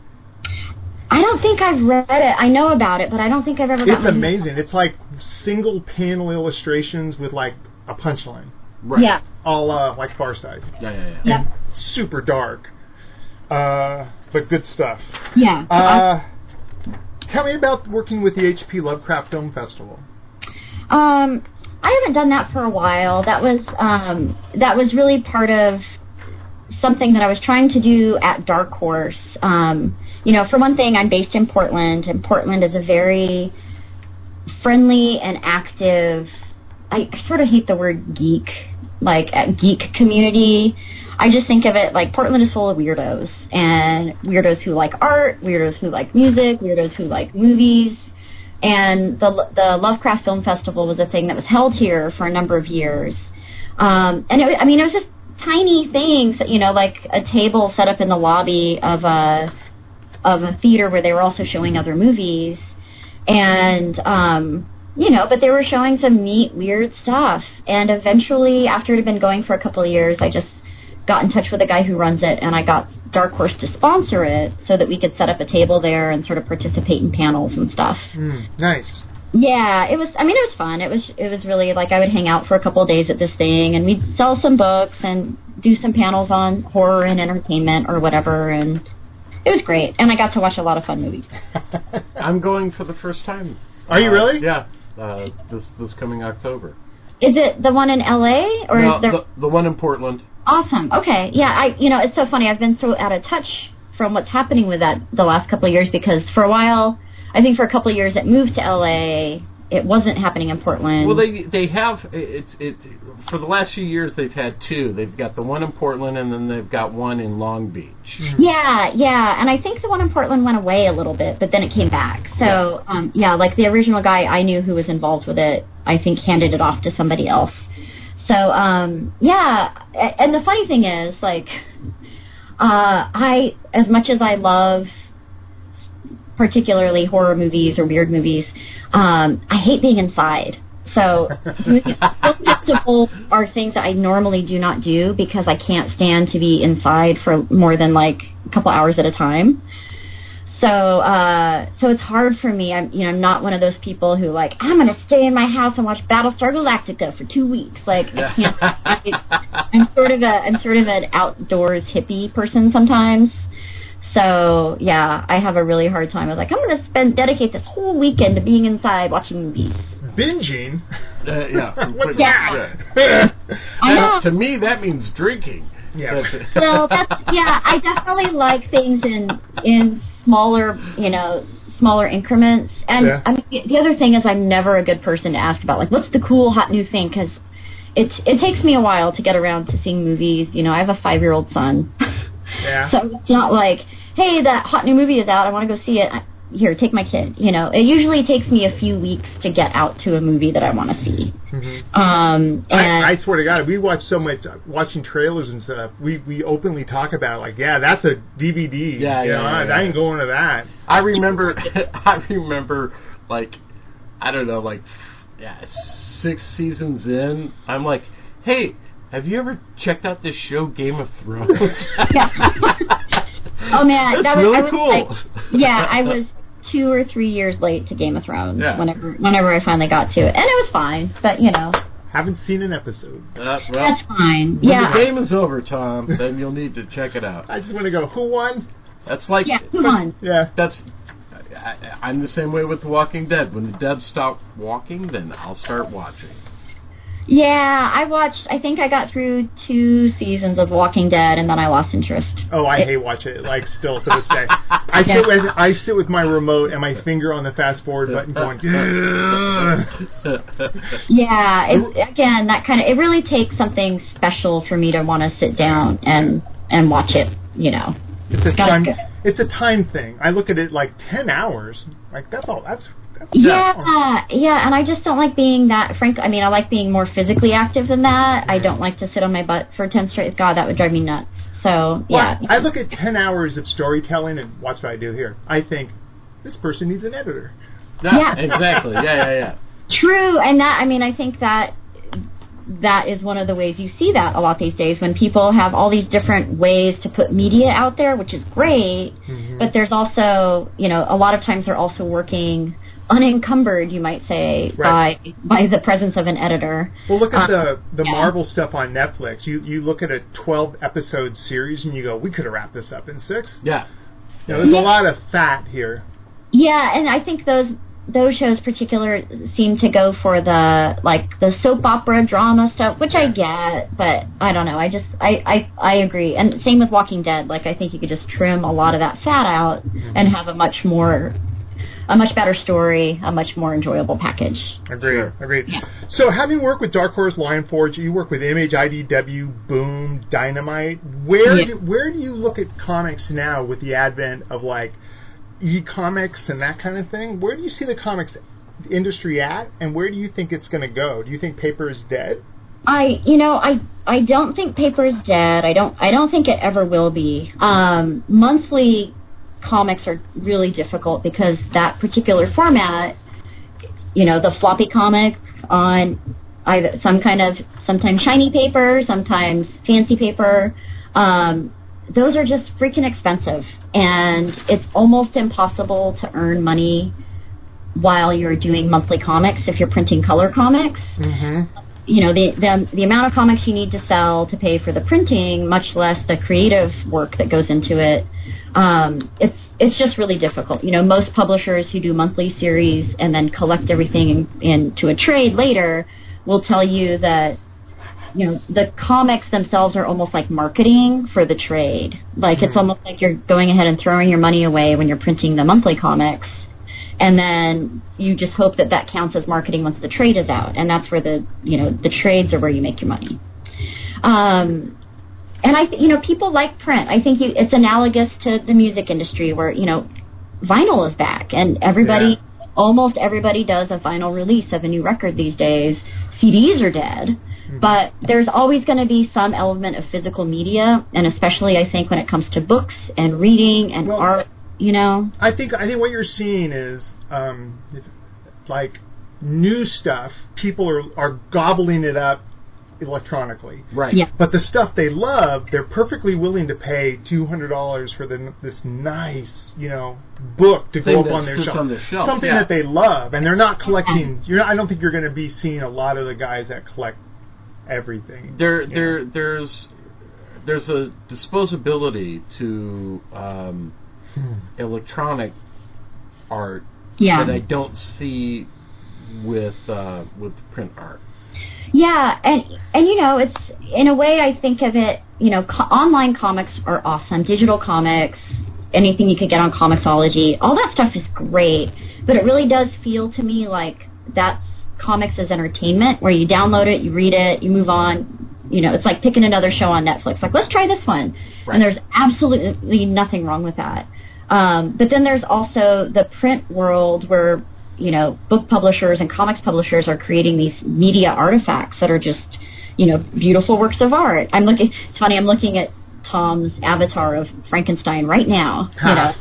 I don't think I've read it. I know about it, but I don't think I've ever. It's amazing. It's like single panel illustrations with like a punchline, Right. Yeah. all uh, like Far Side. Yeah, yeah, yeah. Yep. Super dark, uh, but good stuff. Yeah. Uh, tell me about working with the HP Lovecraft Film Festival. Um, I haven't done that for a while. That was um, that was really part of something that I was trying to do at Dark Horse. Um, you know, for one thing, I'm based in Portland, and Portland is a very friendly and active. I, I sort of hate the word geek, like a geek community. I just think of it like Portland is full of weirdos and weirdos who like art, weirdos who like music, weirdos who like movies. And the the Lovecraft Film Festival was a thing that was held here for a number of years. Um, and it, I mean, it was just tiny things, you know, like a table set up in the lobby of a of a theater where they were also showing other movies, and um, you know, but they were showing some neat, weird stuff. And eventually, after it had been going for a couple of years, I just got in touch with the guy who runs it, and I got Dark Horse to sponsor it so that we could set up a table there and sort of participate in panels and stuff. Mm, nice. Yeah, it was. I mean, it was fun. It was. It was really like I would hang out for a couple of days at this thing, and we'd sell some books and do some panels on horror and entertainment or whatever, and it was great. And I got to watch a lot of fun movies. I'm going for the first time. Are you Uh, really? Yeah. Uh, this this coming October. Is it the one in L.A. or No, is there? the, the one in Portland. Awesome. Okay. Yeah. I. You know, it's so funny. I've been so out of touch from what's happening with that the last couple of years because for a while, I think for a couple of years it moved to L.A. It wasn't happening in Portland. Well, they they have it's it's for the last few years they've had two. They've got the one in Portland and then they've got one in Long Beach. Yeah, yeah, and I think the one in Portland went away a little bit, but then it came back. So, um, yeah, like the original guy I knew who was involved with it, I think handed it off to somebody else. So, um, yeah, and the funny thing is, like, uh, I, as much as I love particularly horror movies or weird movies, um, I hate being inside. So festivals are things that I normally do not do because I can't stand to be inside for more than like a couple hours at a time. So uh, so it's hard for me. I'm you know I'm not one of those people who like I'm gonna stay in my house and watch Battlestar Galactica for two weeks. Like I can't. I, I'm sort of a I'm sort of an outdoors hippie person sometimes. So yeah, I have a really hard time. I was like, I'm gonna spend dedicate this whole weekend to being inside watching movies. Binging. Uh, yeah. What's But- that? yeah. Now, to me, that means drinking. Yeah. That's- well, that's yeah. I definitely like things in in smaller, you know, smaller increments. And Yeah. I mean, the- the other thing is, I'm never a good person to ask about like what's the cool hot new thing because it it takes me a while to get around to seeing movies. You know, I have a five year old son, Yeah. so it's not like hey, that hot new movie is out. I want to go see it. I- Here, take my kid. You know, it usually takes me a few weeks to get out to a movie that I want to see. Mhm. Um, and I, I swear to God, we watch so much watching trailers and stuff. We we openly talk about it, like, yeah, that's a DVD. Yeah, you yeah, know, yeah, I, yeah. I ain't going to that. I remember, I remember, like, I don't know, like, yeah, six seasons in, I'm like, hey, have you ever checked out this show Game of Thrones? Oh man, That's that was really I was cool. like, yeah, I was two or three years late to Game of Thrones Yeah. whenever whenever I finally got to it, and it was fine. But you know, Haven't seen an episode. Uh, well, that's fine. when Yeah, the game is over, Thom, then you'll need to check it out. I just want to go. Who won? That's like, yeah. Come on. Yeah. that's, I, I'm the same way with The Walking Dead. When the dead stop walking, then I'll start watching. Yeah, I watched. I think I got through two seasons of Walking Dead, and then I lost interest. Oh, I It- hate watching it. Like still to this day, I sit with I sit with my remote and my finger on the fast forward button, going. "Ugh." Yeah, it, again, that kind of it really takes something special for me to want to sit down and and watch it. You know. It's a time. It's a time thing. I look at it like ten hours. Like that's all. That's. That's Yeah, yeah, and I just don't like being that. Frankly, I mean, I like being more physically active than that. I don't like to sit on my butt for ten straight. God, that would drive me nuts. So yeah, Well, I look at 10 hours of storytelling and watch what I do here. I think this person needs an editor. Yeah, Yeah. exactly. Yeah, yeah, yeah. true. And that, I mean, I think that that is one of the ways you see that a lot these days when people have all these different ways to put media out there, which is great. Mm-hmm. But there's also, you know, a lot of times they're also working unencumbered, you might say, Right. by by the presence of an editor. Well, look at Uh, the the yeah. Marvel stuff on Netflix. You you look at a 12 episode series and you go, we could have wrapped this up in six. Yeah. You know, there's Yeah. a lot of fat here. Yeah, and I think those those shows particular seem to go for the like the soap opera drama stuff, which I get, but I don't know. I just I I I agree. And same with Walking Dead. Like I think you could just trim a lot of that fat out and have a much more a much better story, a much more enjoyable package. Agreed. Agreed. So, having worked with Dark Horse, Lion Forge, you work with Image, IDW, Boom, Dynamite. Where Yeah. do, where do you look at comics now with the advent of like e-comics and that kind of thing? Where do you see the comics industry at, and where do you think it's going to go? Do you think paper is dead? I, you know, I, I don't think paper is dead. I don't, I don't think it ever will be. Um, monthly comics are really difficult because that particular format, you know, the floppy comic on either some kind of sometimes shiny paper, sometimes fancy paper. Um, those are just freaking expensive, and it's almost impossible to earn money while you're doing monthly comics if you're printing color comics Mm-hmm. You know the, the the amount of comics you need to sell to pay for the printing, much less the creative work that goes into it. Um, it's it's just really difficult. You know, most publishers who do monthly series and then collect everything in, into a trade later will tell you that you know the comics themselves are almost like marketing for the trade. Like it's almost like you're going ahead and throwing your money away when you're printing the monthly comics and then you just hope that that counts as marketing once the trade is out. And that's where the you know the trades are where you make your money. Um and i th- you know people like print. I think you, it's analogous to the music industry where you know vinyl is back. And everybody almost everybody does a vinyl release of a new record these days. Cds are dead. But there's always going to be some element of physical media. And especially i think when it comes to books and reading and Well- art you know I think I think what you're seeing is um, like new stuff. People are are gobbling it up electronically. Right. Yeah. But the stuff they love, they're perfectly willing to pay two hundred dollars for the, this nice, you know, book to Thing go up on their shelf. on their shelf, Something yeah. that they love, and they're not collecting. You're not, I don't think you're going to be seeing a lot of the guys that collect everything. there you know. there there's there's a disposability to um. Electronic art yeah that I don't see with uh, with print art. Yeah, and and you know, it's in a way I think of it. You know, co- online comics are awesome. Digital comics, anything you could get on Comixology, all that stuff is great. But it really does feel to me like that's comics as entertainment, where you download it, you read it, you move on. You know, it's like picking another show on Netflix. Like, let's try this one, Right. and there's absolutely nothing wrong with that. Um, but then there's also the print world where you know book publishers and comics publishers are creating these media artifacts that are just you know beautiful works of art. I'm looking. It's funny. I'm looking at Thom's avatar of Frankenstein right now. You know.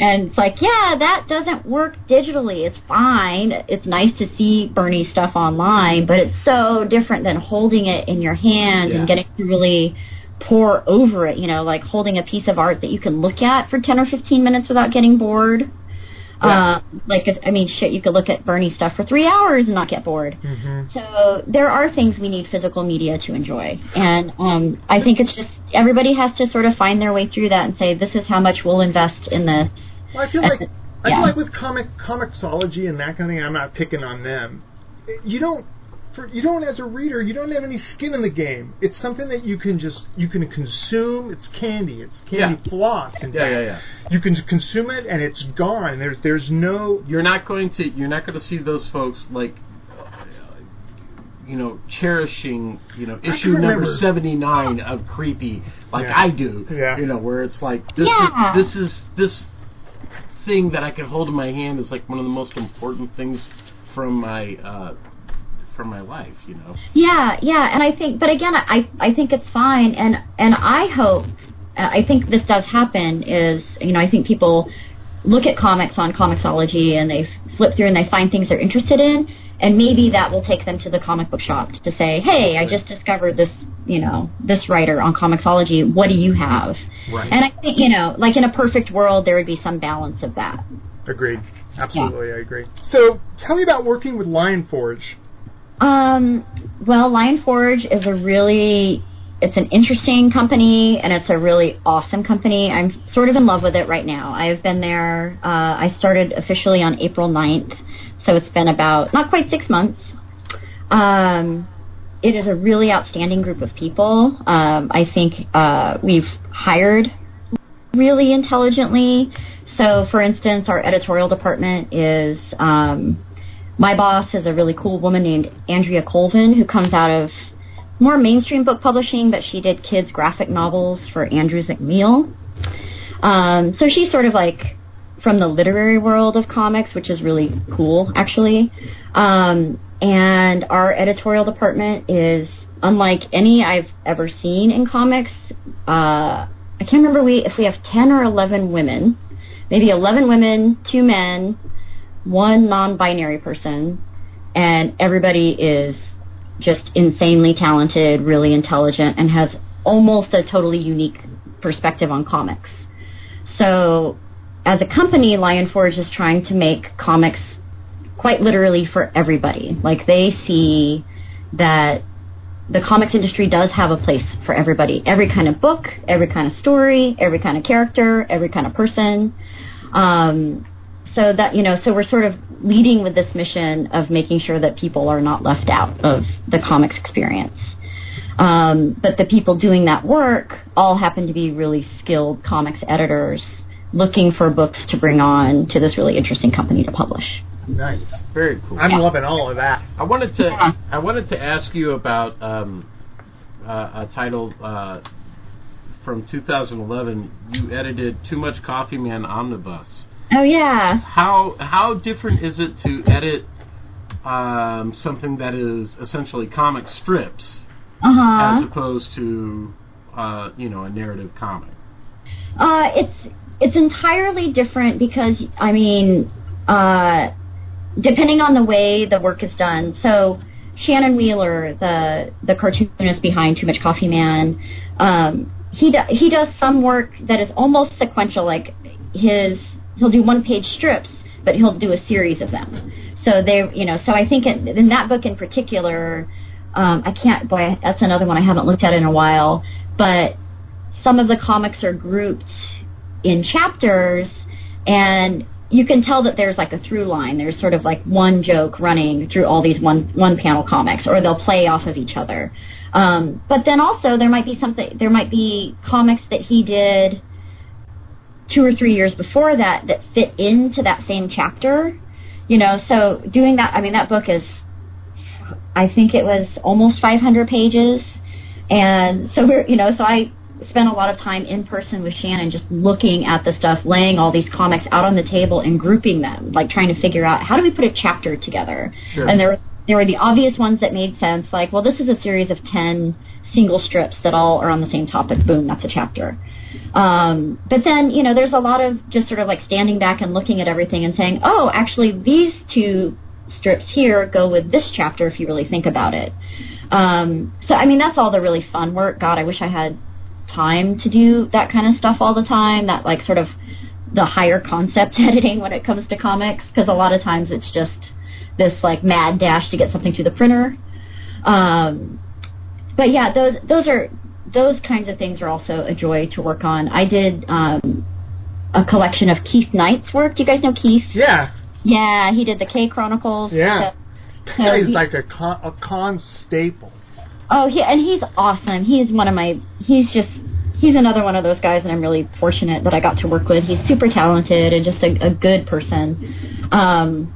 And it's like, yeah, that doesn't work digitally. It's fine. It's nice to see Bernie's stuff online, but it's so different than holding it in your hand Yeah. and getting to really pour over it, you know, like holding a piece of art that you can look at for 10 or 15 minutes without getting bored. Yeah. Uh, like, if, I mean, shit, you could look at Bernie stuff for three hours and not get bored. Mhm. So there are things we need physical media to enjoy, and um, I think it's just everybody has to sort of find their way through that and say, this is how much we'll invest in this. Well, I feel like I Yeah. feel like with comic Comixology and that kind of thing, I'm not picking on them. You don't, for you don't as a reader, you don't have any skin in the game. It's something that you can just you can consume. It's candy. It's candy Yeah. floss. In Yeah, yeah, yeah. You can consume it and it's gone. There's there's no. You're not going to you're not going to see those folks like you know cherishing you know issue number 79 of creepy like Yeah. I do Yeah. you know where it's like this Yeah. is this is this thing that I can hold in my hand is like one of the most important things from my uh from my life you know Yeah, yeah, and I think, but again, I I think it's fine, and and I hope, uh, I think this does happen. Is you know, I think people look at comics on Comixology and they flip through and they find things they're interested in, and maybe that will take them to the comic book shop to say, "Hey, I just discovered this, you know, this writer on Comixology. What do you have?" Right. And I think, you know, like in a perfect world, there would be some balance of that. Agreed. Absolutely, I agree. So, tell me about working with Lion Forge. Um, well, Lion Forge is a really it's an interesting company and it's a really awesome company. I'm sort of in love with it right now. I've been there. Uh, I started officially on April 9th, so it's been about not quite six months. Um, it is a really outstanding group of people. Um, I think uh, we've hired really intelligently. So, for instance, our editorial department is um, my boss is a really cool woman named Andrea Colvin who comes out of more mainstream book publishing, but she did kids graphic novels for Andrews McMeel. Um, so she's sort of like from the literary world of comics, which is really cool, actually. Um, and our editorial department is unlike any I've ever seen in comics. Uh, I can't remember we if we have ten or eleven women, maybe eleven women, two men, one non-binary person, and everybody is just insanely talented, really intelligent, and has almost a totally unique perspective on comics. So, as a company, Lion Forge is trying to make comics quite literally for everybody. Like, they see that the comics industry does have a place for everybody. Every kind of book, every kind of story, every kind of character, every kind of person. Um, so that you know so we're sort of leading with this mission of making sure that people are not left out of the comics experience um, but the people doing that work all happen to be really skilled comics editors looking for books to bring on to this really interesting company to publish Nice. Very cool. I'm loving all of that. I wanted to I wanted to ask you about um, uh, a title uh, from 2011. You edited Too Much Coffee Man Omnibus. Oh yeah How how different is it to edit um, something that is essentially comic strips uh-huh as opposed to uh, you know a narrative comic? Uh, it's it's entirely different because I mean, uh, depending on the way the work is done. So Shannon Wheeler, the the cartoonist behind Too Much Coffee Man, um, he do, he does some work that is almost sequential. Like his he'll do one page strips, but he'll do a series of them. So they you know so I think in, in that book in particular. Um, I can't. Boy, that's another one I haven't looked at in a while. But some of the comics are grouped in chapters and you can tell that there's like a through line there's sort of like one joke running through all these one one panel comics or they'll play off of each other um, but then also there might be something there might be comics that he did two or three years before that that fit into that same chapter you know? So doing that i mean that book is i think it was almost 500 pages. And so we're you know so i spent a lot of time in person with shannon just looking at the stuff laying all these comics out on the table and grouping them like trying to figure out how do we put a chapter together? Sure. and there were there were the obvious ones that made sense like well this is a series of 10 single strips that all are on the same topic. Boom that's a chapter um, but then you know there's a lot of just sort of like standing back and looking at everything and saying oh actually these two strips here go with this chapter if you really think about it. Um, so i mean that's all the really fun work. God i wish i had time to do that kind of stuff all the time that like sort of the higher concept editing when it comes to comics because a lot of times it's just this like mad dash to get something to the printer. Um, but yeah those those are those kinds of things are also a joy to work on i did um, a collection of keith knight's work do you guys know keith Yeah. yeah he did the k chronicles Yeah. So- so He's he- like a con, a con staple. Oh, yeah, and he's awesome. He's one of my. He's just. He's another one of those guys that I'm really fortunate that I got to work with. He's super talented and just a, a good person. Um,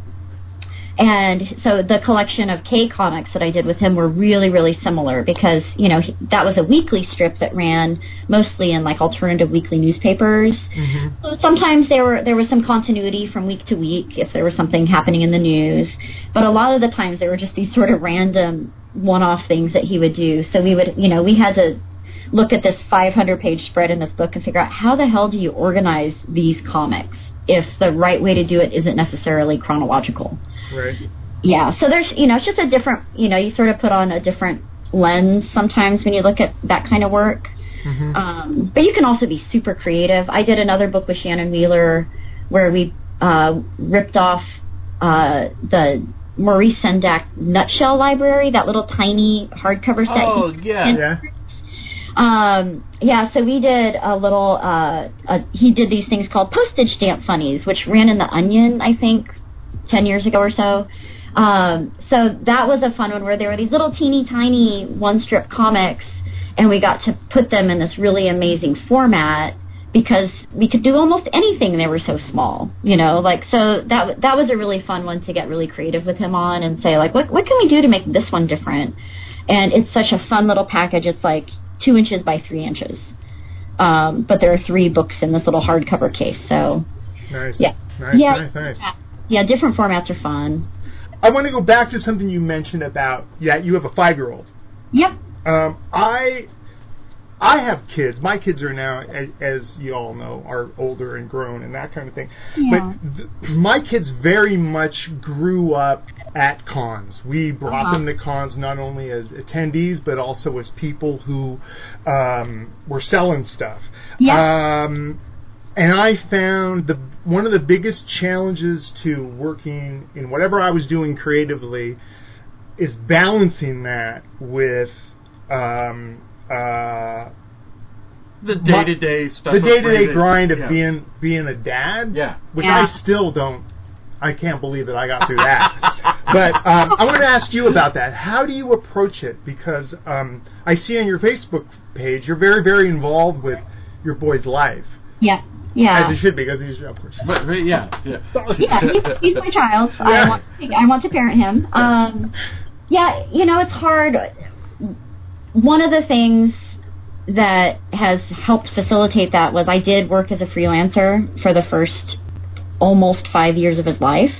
and so the collection of K comics that I did with him were really, really similar because you know he, that was a weekly strip that ran mostly in like alternative weekly newspapers. Mm-hmm. So Sometimes there were there was some continuity from week to week if there was something happening in the news, but a lot of the times there were just these sort of random one-off things that he would do. So we would, you know, we had to look at this 500-page spread in this book and figure out how the hell do you organize these comics if the right way to do it isn't necessarily chronological. Right. yeah, so there's you know it's just a different you know you sort of put on a different lens sometimes when you look at that kind of work. Mm-hmm. Um, but you can also be super creative. I did another book with Shannon Wheeler where we uh, ripped off uh, the Maurice Sendak Nutshell Library, that little tiny hardcover set. Oh yeah. Yeah. Um, yeah, so we did a little. Uh, he did these things called postage stamp funnies, which ran in the Onion, I think, ten years ago or so. Um, so that was a fun one where there were these little teeny tiny one strip comics, and we got to put them in this really amazing format because we could do almost anything. They were so small, you know. Like so that that was a really fun one to get really creative with him on and say like, what what can we do to make this one different? And it's such a fun little package. It's like two inches by three inches. Um, but there are three books in this little hardcover case. So Nice. Yeah. Nice, Yeah. nice, nice. yeah, different formats are fun. I want to go back to something you mentioned about, yeah, you have a five year old. Yep. Um, I I have kids. My kids are now, as you all know, are older and grown and that kind of thing. Yeah. But th- my kids very much grew up at cons. We brought Uh-huh. them to cons not only as attendees but also as people who um, were selling stuff. Yeah. Um, and I found the one of the biggest challenges to working in whatever I was doing creatively is balancing that with um, uh, The day to day stuff. the day to day grind of yeah. being being a dad. Yeah. Which Yeah. I still don't. I can't believe that I got through that. but um, I want to ask you about that. How do you approach it? Because um, I see on your Facebook page you're very very involved with your boy's life, Yeah. Yeah. As Yeah. you should be, because he's of course. But, but yeah, yeah. yeah, he's, he's my child. Yeah. I want I want to parent him. Um, yeah, you know, it's hard. One of the things that has helped facilitate that was I did work as a freelancer for the first almost five years of his life.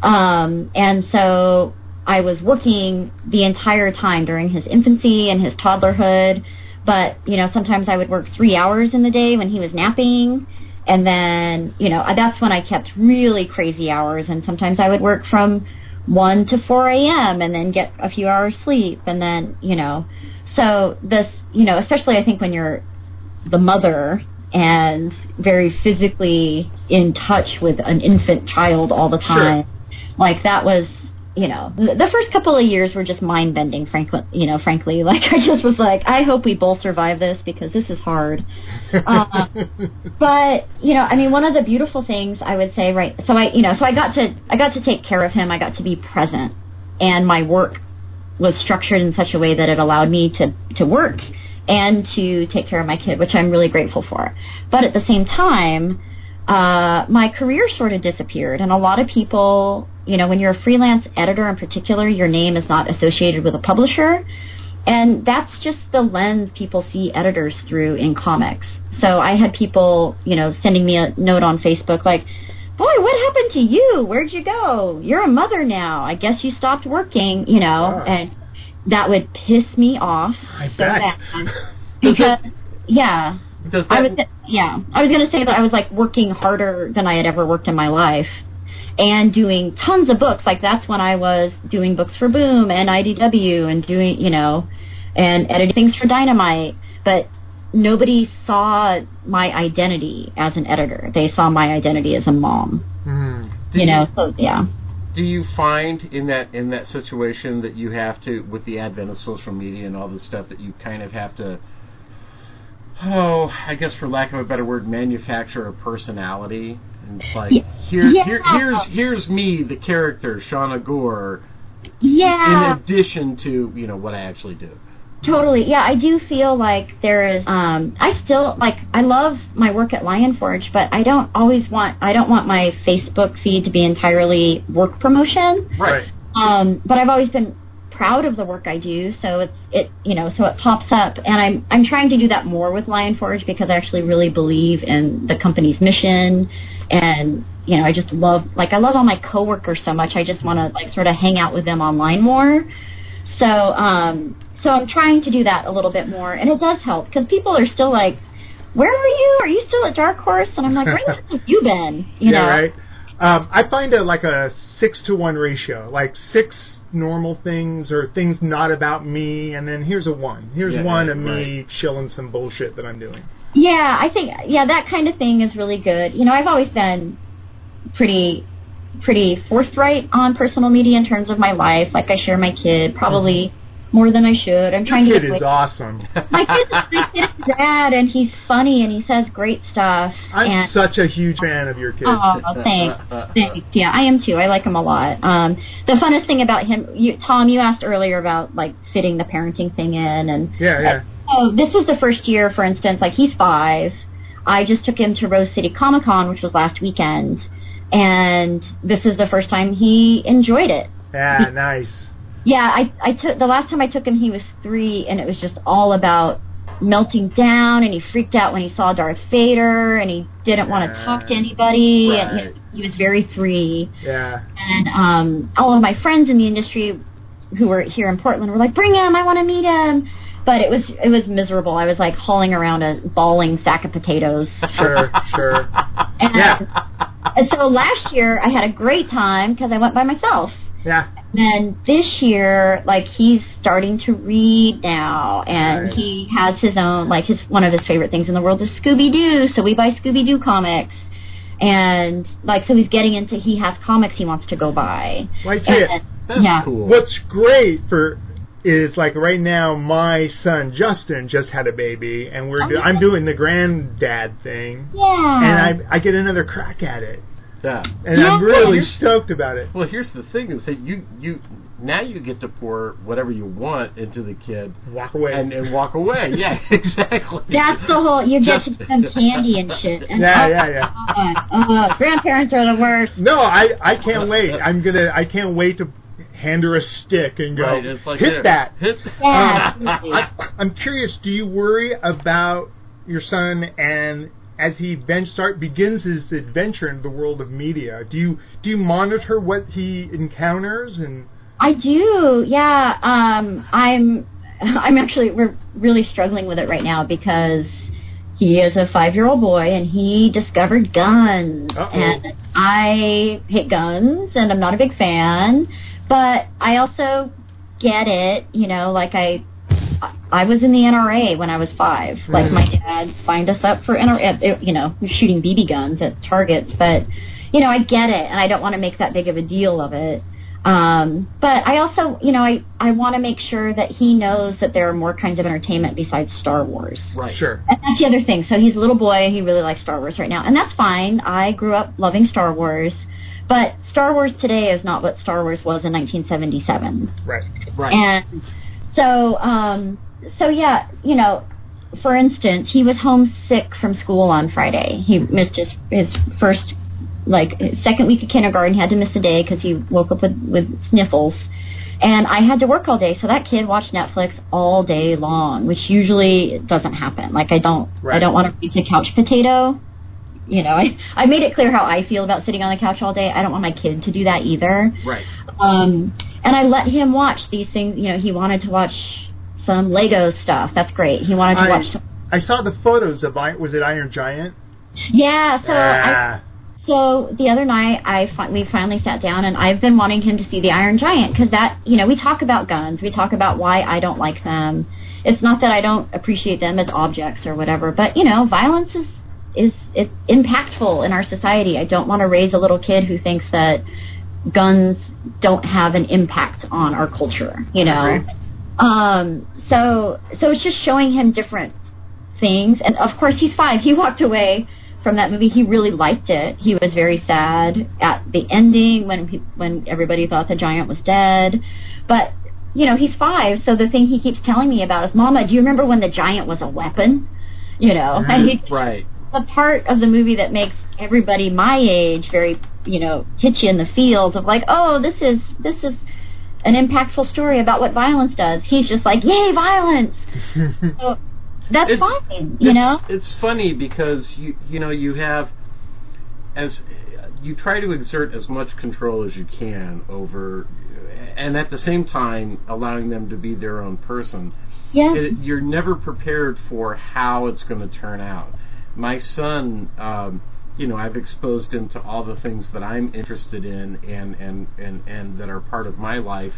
Um, and so I was working the entire time during his infancy and his toddlerhood. But, you know, sometimes I would work three hours in the day when he was napping. And then, you know, that's when I kept really crazy hours. And sometimes I would work from 1 to 4 a.m. and then get a few hours sleep. And then, you know, so this, you know, especially I think when you're the mother and very physically in touch with an infant child all the Sure. time, like that was, you know, the, the first couple of years were just mind bending. Frankly, you know, frankly, like I just was like, I hope we both survive this because this is hard. Uh, but you know, I mean, one of the beautiful things I would say, right? So I, you know, so I got to I got to take care of him. I got to be present, and my work was structured in such a way that it allowed me to to work and to take care of my kid, which I'm really grateful for. But at the same time, uh, my career sort of disappeared, and a lot of people, you know, when you're a freelance editor in particular, your name is not associated with a publisher. And that's just the lens people see editors through in comics. So I had people, you know, sending me a note on Facebook like, boy, what happened to you? Where'd you go? You're a mother now. I guess you stopped working, you know, Wow. and that would piss me off I so bet. Because, yeah, Does I was, yeah, I was going to say that I was like working harder than I had ever worked in my life and doing tons of books. Like that's when I was doing books for Boom and IDW and doing, you know, and editing things for Dynamite. But nobody saw my identity as an editor. They saw my identity as a mom. Hmm. do You know, so yeah. do you find in that in that situation that you have to with the advent of social media and all this stuff that you kind of have to oh i guess for lack of a better word manufacture a personality and it's like Yeah. here, Yeah. here here's here's me the character Shawna Gore Yeah. in addition to you know what i actually do Totally. Yeah, I do feel like there is um I still like I love my work at Lion Forge, but I don't always want I don't want my Facebook feed to be entirely work promotion. Right. Um but I've always been proud of the work I do, so it's it you know, so it pops up and I'm I'm trying to do that more with Lion Forge because I actually really believe in the company's mission and you know, I just love like I love all my coworkers so much. I just want to like sort of hang out with them online more. So, um, so I'm trying to do that a little bit more, and it does help because people are still like, "Where are you? Are you still at Dark Horse?" And I'm like, "Where the have you been?" You yeah, know. right. Um, I find a like a six to one ratio, like six normal things or things not about me, and then here's a one. Here's Yeah, one yeah, of me chilling some bullshit that I'm doing. Yeah, I think yeah, that kind of thing is really good. You know, I've always been pretty pretty forthright on personal media in terms of my life. Like I share my kid probably more than I should. I'm trying Your to kid get is away. awesome. My kid's my kid is rad and he's funny and he says great stuff. I'm and such a huge fan of your kid. Oh, thanks. Thanks. Yeah, I am too. I like him a lot. Um, the funnest thing about him, you, Thom, you asked earlier about like fitting the parenting thing in, and yeah, yeah. oh, this was the first year, for instance, like he's five. I just took him to Rose City Comic Con, which was last weekend, and this is the first time he enjoyed it. Yeah, nice. Yeah, I I took the last time I took him he was three, and it was just all about melting down, and he freaked out when he saw Darth Vader, and he didn't want to talk to anybody, and you know, he was very three. Yeah. And um, all of my friends in the industry who were here in Portland were like, "Bring him! I want to meet him." But it was it was miserable. I was like hauling around a bawling sack of potatoes. Sure, sure. And, Yeah. and so last year I had a great time because I went by myself. Yeah. And this year, like he's starting to read now, and Nice. he has his own like his one of his favorite things in the world is Scooby Doo. So we buy Scooby Doo comics, and like so he's getting into he has comics he wants to go buy. Well, I tell you, And- That's yeah. cool. What's great for is like right now my son Justin just had a baby and we're Oh, do- yeah. I'm doing the granddad thing Yeah. and I I get another crack at it yeah. and Yeah. I'm really Here's- stoked about it. Well, here's the thing: is that you you now you get to pour whatever you want into the kid Walk away. and and walk away. Yeah, exactly. That's the whole. You get to Just- give them candy and shit. And Yeah, oh, yeah, yeah. God, uh, grandparents are the worst. no, I I can't wait. I'm gonna I can't wait to hand her a stick and go Right, like hit that. Hit Yeah, Um. I, I'm curious. Do you worry about your son and as he start begins his adventure in the world of media? Do you do you monitor what he encounters and I do. Yeah. Um. I'm. I'm actually. We're really struggling with it right now because he is a five-year-old boy and he discovered guns. Uh-oh. And I hate guns and I'm not a big fan, but I also get it. You know, like I. I was in the NRA when I was five. Like my dad signed us up for NRA. You know, shooting BB guns at targets, but you know, I get it, and I don't want to make that big of a deal of it. Um, but I also, you know, I, I want to make sure that he knows that there are more kinds of entertainment besides Star Wars. right. sure? And that's the other thing. So he's a little boy and he really likes Star Wars right now. And that's fine. I grew up loving Star Wars. But Star Wars today is not what Star Wars was in 1977. Right. Right. And so, um, so yeah, you know, for instance, he was homesick from school on Friday. He missed his his first, like, his second week of kindergarten. He had to miss a day because he woke up with with sniffles. And I had to work all day, so that kid watched Netflix all day long, which usually doesn't happen. Like I don't, I don't want to be a couch potato. You know, I I made it clear how I feel about sitting on the couch all day. I don't want my kid to do that either. right. Um, and I let him watch these things. You know, he wanted to watch some Lego stuff. That's great. He wanted to I- watch some. I saw the photos of I- was it Iron Giant? Yeah. So I, ah, so the other night I fi- we finally sat down and I've been wanting him to see the Iron Giant because that you know we talk about guns. We talk about why I don't like them. It's not that I don't appreciate them as objects or whatever, but you know, violence is is is impactful in our society. I don't want to raise a little kid who thinks that guns don't have an impact on our culture. You know. Um, so so it's just showing him different things, and of course he's five. He walked away from that movie. He really liked it. He was very sad at the ending when he, when everybody thought the giant was dead, but. You know, he's five, so the thing he keeps telling me about is, Mama, do you remember when the giant was a weapon? You know, and he, Right. the part of the movie that makes everybody my age very, you know, hit you in the feels of like, oh, this is this is an impactful story about what violence does. He's just like, yay, violence. So that's It's- fine, you it's, know. it's funny because you you know you have as you try to exert as much control as you can over and at the same time allowing them to be their own person Yeah, it, you're never prepared for how it's going to turn out my son um, you know I've exposed him to all the things that I'm interested in and and and and that are part of my life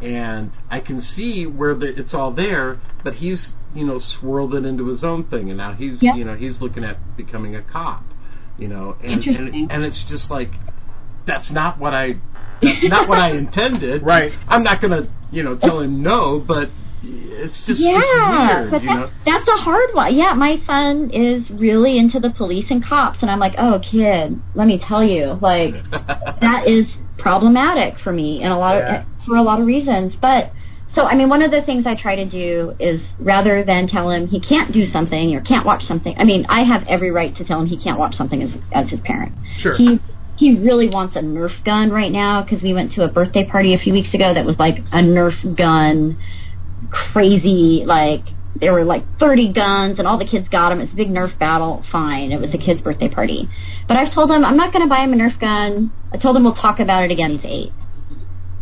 and I can see where the, it's all there, but he's you know swirled it into his own thing, and now he's Yep. you know he's looking at becoming a cop, you know, and and, and it's just like that's not what I that's not what I intended. Right. I'm not gonna you know tell him no, but it's just yeah, it's weird, but you that's, know. that's a hard one. Yeah, my son is really into the police and cops, and I'm like, oh, kid, let me tell you, like that is problematic for me in a lot Yeah. of for a lot of reasons. But so I mean, one of the things I try to do is rather than tell him he can't do something or can't watch something. I mean, I have every right to tell him he can't watch something as as his parent. Sure. He he really wants a Nerf gun right now because we went to a birthday party a few weeks ago that was like a Nerf gun, crazy like. There were like 30 guns, and all the kids got them. It's a big Nerf battle. Fine, it was a kid's birthday party. But I've told him I'm not going to buy him a Nerf gun. I told him we'll talk about it again. He's eight,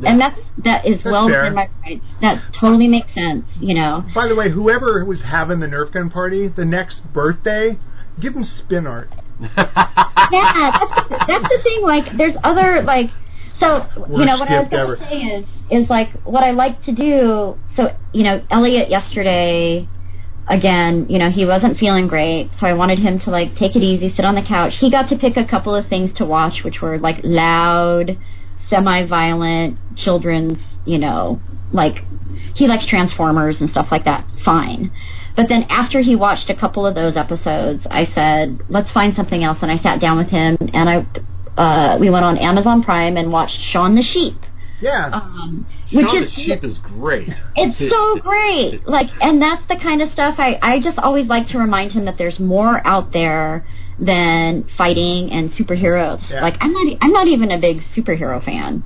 and that's that is well fair. within my rights. That totally makes sense. You know. By the way, whoever was having the Nerf gun party, the next birthday, give them spin art. yeah, that's, that's the thing. Like, there's other like, so you know what I was going to say is is like what I like to do. So you know, Elliot yesterday, again, you know, he wasn't feeling great, so I wanted him to like take it easy, sit on the couch. He got to pick a couple of things to watch, which were like loud, semi-violent children's, you know, like he likes Transformers and stuff like that. Fine. But then after he watched a couple of those episodes, I said, "Let's find something else." And I sat down with him, and I uh, we went on Amazon Prime and watched Shaun the Sheep, Yeah. um, which Shaun is the Sheep is great. it's so great. Like, and that's the kind of stuff I I just always like to remind him that there's more out there than fighting and superheroes. Yeah. Like, I'm not I'm not even a big superhero fan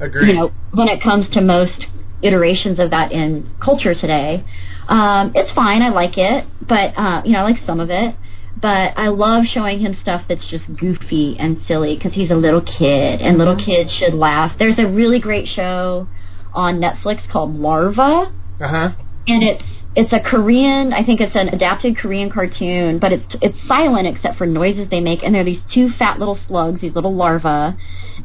Agreed. you know, when it comes to most iterations of that in culture today. Um, it's fine. I like it, but uh, you know, I like some of it. But I love showing him stuff that's just goofy and silly because he's a little kid, and little kids should laugh. There's a really great show on Netflix called Larva, Uh huh. and it's it's a Korean. I think it's an adapted Korean cartoon, but it's it's silent except for noises they make. And they're these two fat little slugs, these little larvae,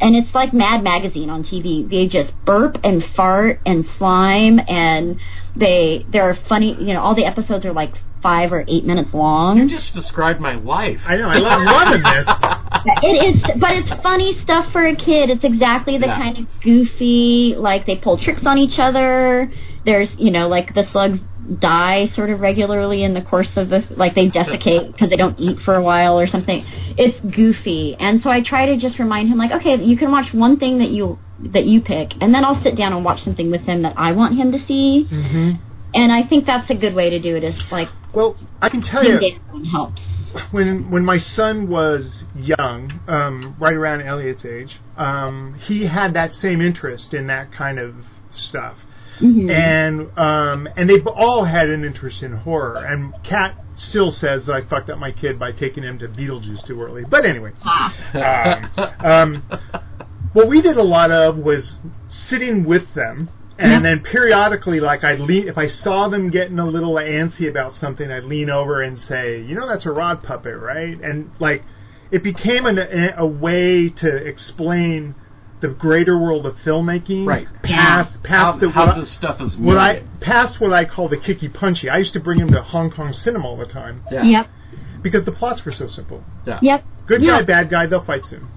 and it's like Mad Magazine on TV. They just burp and fart and slime, and they they're funny. You know, all the episodes are like five or eight minutes long. You just described my life. I know. I love loving this. It is, but it's funny stuff for a kid. It's exactly the Yeah. kind of goofy, like they pull tricks on each other. There's, you know, like the slugs die sort of regularly in the course of the, like they desiccate because they don't eat for a while or something. It's goofy, and so I try to just remind him, like, okay, you can watch one thing that you that you pick, and then I'll sit down and watch something with him that I want him to see. hmm And I think that's a good way to do it. Is like Well, I can tell you, helps. when when my son was young, um, right around Elliot's age, um, he had that same interest in that kind of stuff, Mhm. and um, and they all had an interest in horror. And Kat still says that I fucked up my kid by taking him to Beetlejuice too early. But anyway, um, um, what we did a lot of was sitting with them and Yeah. then periodically like i'd lean if i saw them getting a little antsy about something i'd lean over and say you know that's a rod puppet right and like it became an, a, a way to explain the greater world of filmmaking Right. past how past the how what, I- stuff is what I made. past what I call the kicky punchy. I used to bring him to Hong Kong cinema all the time Yeah. Yep. because the plots were so simple. Yeah. Yep. Good Yeah. guy, bad guy, they'll fight soon.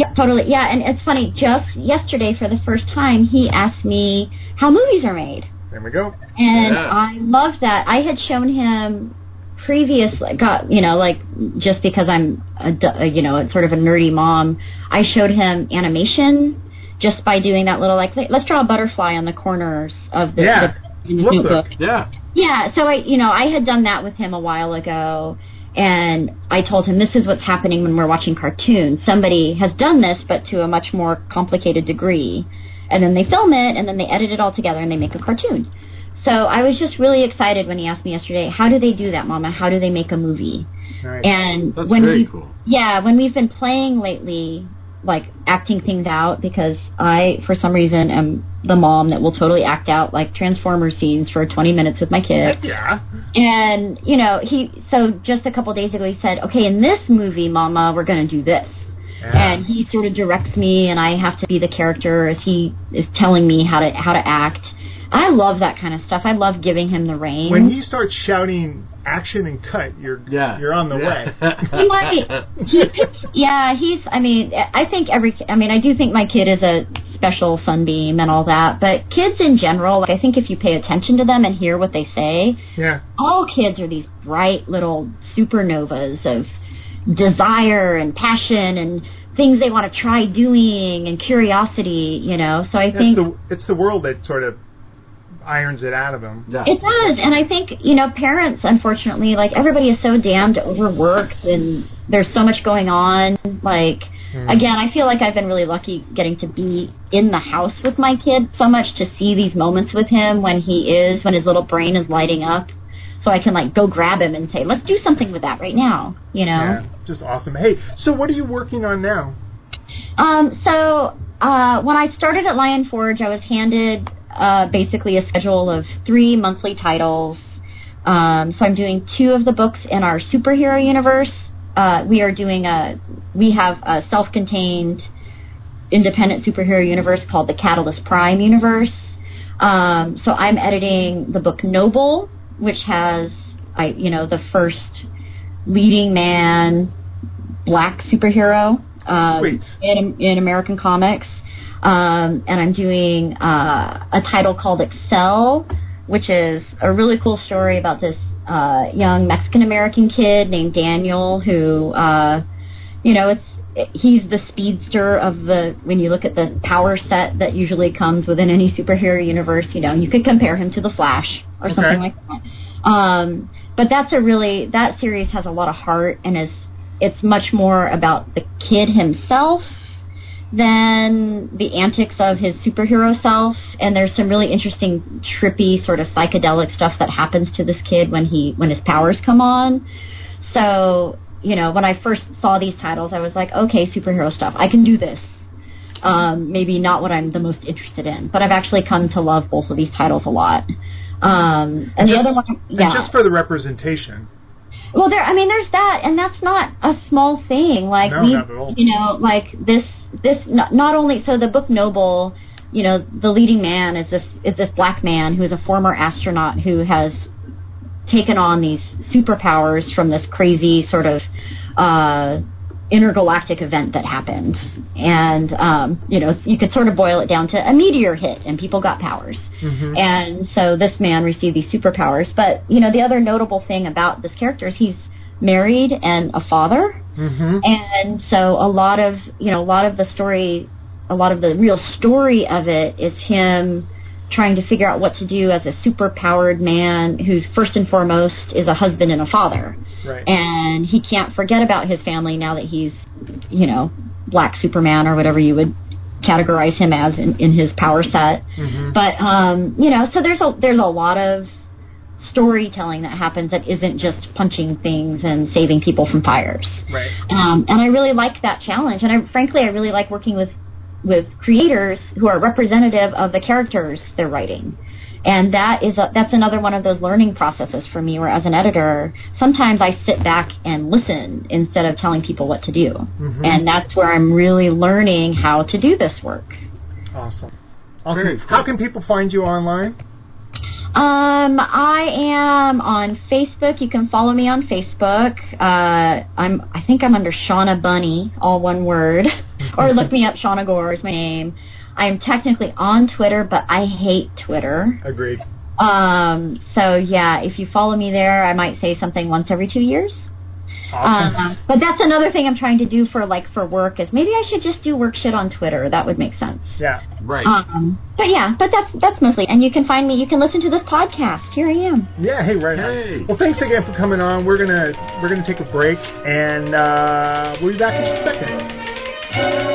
Yep, totally. Yeah, and it's funny. Just yesterday, for the first time, he asked me how movies are made, There we go. and Yeah. I love that. I had shown him previously, got you know, like just because I'm a you know, sort of a nerdy mom. I showed him animation just by doing that little like let's draw a butterfly on the corners of the, Yeah. the in his Flip notebook. book. Yeah. Yeah, so I, you know, I had done that with him a while ago, and I told him this is what's happening when we're watching cartoons. Somebody has done this, but to a much more complicated degree, and then they film it, and then they edit it all together, and they make a cartoon. So I was just really excited when he asked me yesterday, "How do they do that, Mama? How do they make a movie?" Nice. And That's when very we, cool. yeah, when we've been playing lately, like acting things out because I, for some reason, am the mom that will totally act out like Transformer scenes for 20 minutes with my kid. Yeah. And, you know, he, so just a couple days ago he said, okay, in this movie, mama, we're going to do this. Yeah. And he sort of directs me and I have to be the character as he is telling me how to, how to act. I love that kind of stuff. I love giving him the reins. When he starts shouting action and cut, you're Yeah. you're on the way. he might he yeah he's i mean i think every i mean i do think my kid is a special sunbeam and all that but kids in general like i think if you pay attention to them and hear what they say Yeah. all kids are these bright little supernovas of desire and passion and things they want to try doing and curiosity you know so i It's think the it's the world that sort of irons it out of him. Yeah. it does, and I think you know parents, unfortunately, like everybody is so damned overworked, and there's so much going on. Like again, I feel like I've been really lucky getting to be in the house with my kid so much to see these moments with him when he is when his little brain is lighting up, so I can like go grab him and say, let's do something with that right now. You know. Yeah, just awesome. Hey, so what are you working on now? Um, so uh, when I started at Lion Forge, I was handed uh, basically a schedule of three monthly titles. Um, so I'm doing two of the books in our superhero universe. Uh, we are doing a we have a self-contained independent superhero universe called the Catalyst Prime universe. Um, so I'm editing the book Noble, which has I you know the first leading man black superhero Sweet. in in American comics. Um, and I'm doing uh, a title called Accell, which is a really cool story about this uh, young Mexican American kid named Daniel who, uh, you know, it's he's the speedster of the when you look at the power set that usually comes within any superhero universe you know you could compare him to the flash or Okay. something like that um but that's a really that series has a lot of heart and is it's much more about the kid himself than the antics of his superhero self. And there's some really interesting trippy sort of psychedelic stuff that happens to this kid when he when his powers come on. So you know when i first saw these titles i was like okay superhero stuff. I can do this. Um, maybe not what i'm the most interested in. But i've actually come to love both of these titles a lot. Um, and Just- the other one And yeah. just for the representation. Well, there. I mean, there's that, and that's not a small thing. Like No, we, not at all. you know, like this, this not, not only. So the book Noble, you know, the leading man is this is this black man who is a former astronaut who has taken on these superpowers from this crazy sort of uh, intergalactic event that happened, and um, you know, you could sort of boil it down to a meteor hit and people got powers. Mm-hmm. And so this man received these superpowers. But, you know, the other notable thing about this character is he's married and a father. Mm-hmm. And so a lot of, you know, a lot of the story, a lot of the real story of it is him trying to figure out what to do as a superpowered man who's first and foremost is a husband and a father. Right. And he can't forget about his family now that he's, you know, Black Superman or whatever you would categorize him as in, in his power set. Mhm. But um, you know, so there's a there's a lot of storytelling that happens that isn't just punching things and saving people from fires. Right. Um, and I really like that challenge. And I frankly I really like working with with creators who are representative of the characters they're writing. And that is a, that's another one of those learning processes for me where as an editor, sometimes I sit back and listen instead of telling people what to do. Mhm. And that's where I'm really learning how to do this work. Awesome. Awesome. Very How can people find you online? Um, I am on Facebook. You can follow me on Facebook. Uh, I'm, I think I'm under Shawna Bunny, all one word, or look me up. Shawna Gore is my name. I'm technically on Twitter, but I hate Twitter. Agreed. Um, so yeah, if you follow me there, I might say something once every two years. Awesome. Um, but that's another thing I'm trying to do for like for work is maybe I should just do work shit on Twitter. That would make sense. yeah. Right. Um, but yeah, but that's that's mostly. And you can find me. You can listen to this podcast. Here I am. Yeah. Hey, right. on. Hey. Well, thanks again for coming on. We're gonna we're gonna take a break, and uh, we'll be back in a second.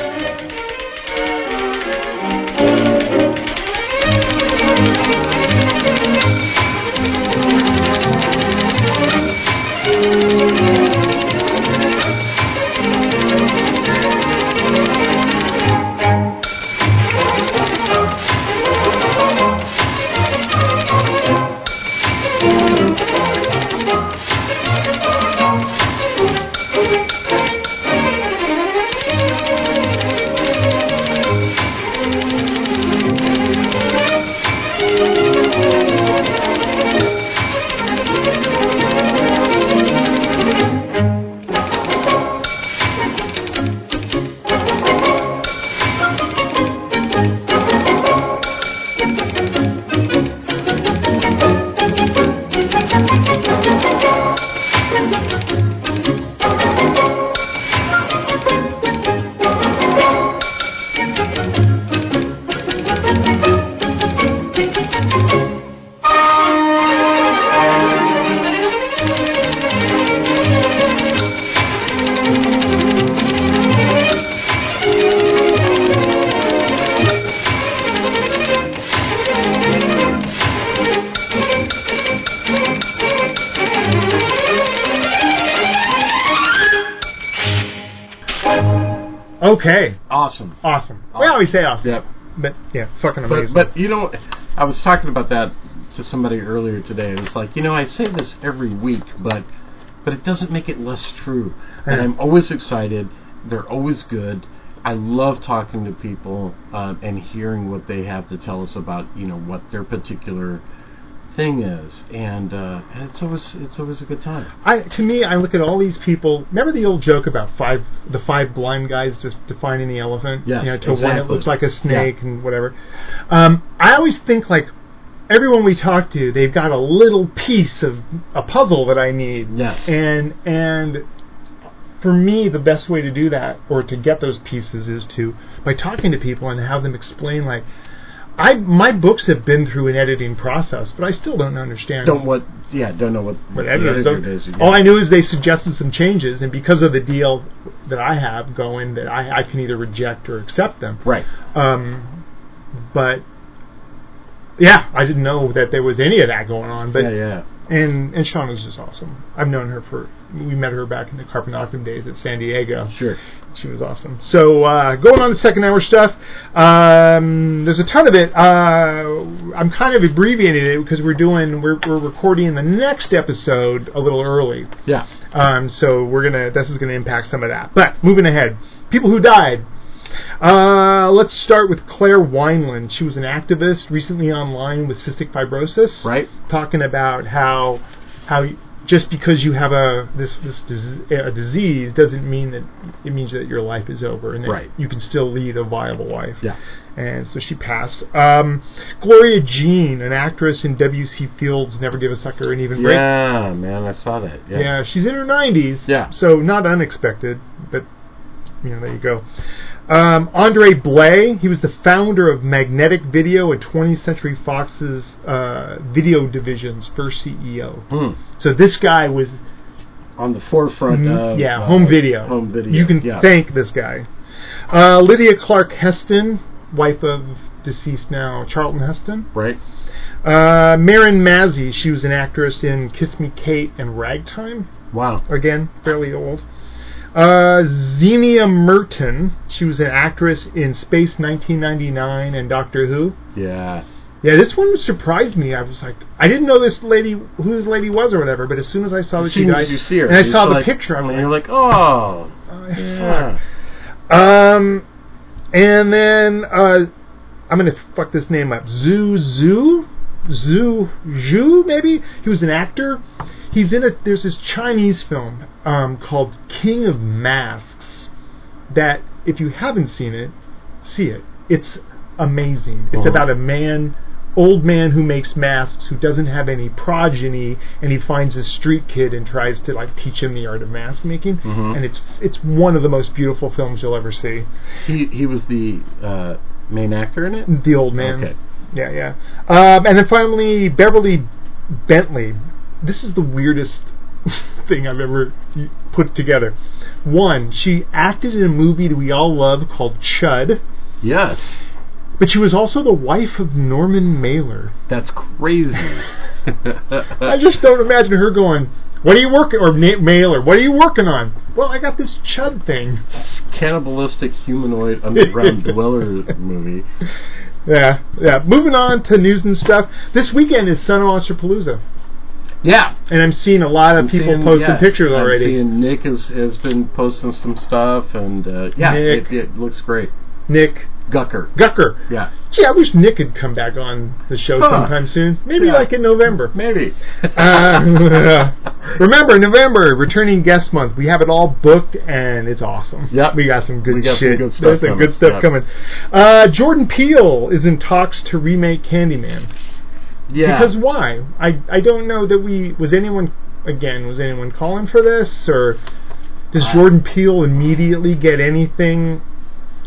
Okay. Awesome. Awesome. We always say awesome. Yep. But yeah, fucking amazing. but you know, I was talking about that to somebody earlier today. And it's like you know, I say this every week, but but it doesn't make it less true. And I'm always excited. They're always good. I love talking to people um, and hearing what they have to tell us about you know what their particular thing is, and, uh, and it's always it's always a good time. I, to me, I look at all these people. Remember the old joke about five, the five blind guys just defining the elephant? Yes, you know, to one that looks like a snake and whatever. Um, I always think like everyone we talk to, they've got a little piece of a puzzle that I need. Yes. And and for me, the best way to do that or to get those pieces is to by talking to people and have them explain like. I my books have been through an editing process, but I still don't understand Don't what yeah don't know what but the editor don't- Yeah. All I knew is they suggested some changes, and because of the deal that I have going, that I, I can either reject or accept them. right. Um, but yeah, I didn't know that there was any of that going on. But yeah yeah. and and Sean was just awesome. I've known her for we met her back in the Carpenocum days at San Diego. Sure. She was awesome. So uh, going on to second hour stuff, um, there's a ton of it. Uh, I'm kind of abbreviating it because we're doing we're, we're recording the next episode a little early. Yeah. Um, so we're gonna this is gonna impact some of that. But moving ahead, people who died. Uh, let's start with Claire Wineland. She was an activist recently online with cystic fibrosis Right. talking about how how just because you have a this this a disease doesn't mean that it means that your life is over and that Right. you can still lead a viable life. Yeah. And so she passed. Um, Gloria Jean, an actress in W.C. Fields' Never Give a Sucker an Even Break. Yeah, man, I saw that. Yeah. Yeah, she's in her 90s. Yeah. So not unexpected, but you know, there you go. Um, Andre Blay, he was the founder of Magnetic Video and 20th Century Fox's uh, video division's first CEO. Hmm. So this guy was, On the forefront of yeah, uh, home video. Home video. You can yeah. thank this guy. Uh, Lydia Clark Heston, wife of deceased now Charlton Heston. right. Uh, Marin Mazzie, she was an actress in Kiss Me Kate and Ragtime Wow. again, fairly old. Uh, Zienia Merton, she was an actress in Space 1999 and Doctor Who. Yeah. Yeah, this one surprised me. I was like, I didn't know this lady, who this lady was or whatever. But as soon as I saw that she died, you see her, and I saw the like- picture, I'm like, you're like, oh, oh, yeah. fuck. Um, and then uh, I'm gonna fuck this name up. Zoo Zoo Zoo Zhu, maybe he was an actor. He's in a. There's this Chinese film um, called King of Masks. That if you haven't seen it, see it. It's amazing. It's Uh-huh. about a man. Old man who makes masks, who doesn't have any progeny, and he finds a street kid and tries to like teach him the art of mask making. Mhm. And it's it's one of the most beautiful films you'll ever see. He he was the uh, main actor in it. The old man. Okay. Yeah, yeah. Um, and then finally, Beverly Bentley. This is the weirdest thing I've ever put together. One, she acted in a movie that we all love called Chud, Yes. but she was also the wife of Norman Mailer. That's crazy. I just don't imagine her going, "What are you working?" or Na- Mailer, "What are you working on?" Well, I got this Chud thing. cannibalistic humanoid underground dweller movie. Yeah, yeah. Moving on to news and stuff. This weekend is Sun Palooza, Yeah. and I'm seeing a lot of I'm people seeing- posting yeah, pictures I'm already. seeing Nick has, has been posting some stuff, and uh, yeah, Nick. it, it looks great. Nick Gucker. Gucker. Yeah. Gee, I wish Nick could come back on the show Huh. sometime soon. Maybe Yeah. like in November. Maybe. Uh, remember, November, returning guest month. We have it all booked, and it's awesome. Yep. We got some good We got some shit. good stuff There's some coming. good stuff Yep. coming. Uh, Jordan Peele is in talks to remake Candyman. Yeah. Because why? I I don't know that we was anyone again was anyone calling for this or does I- Jordan Peele immediately get anything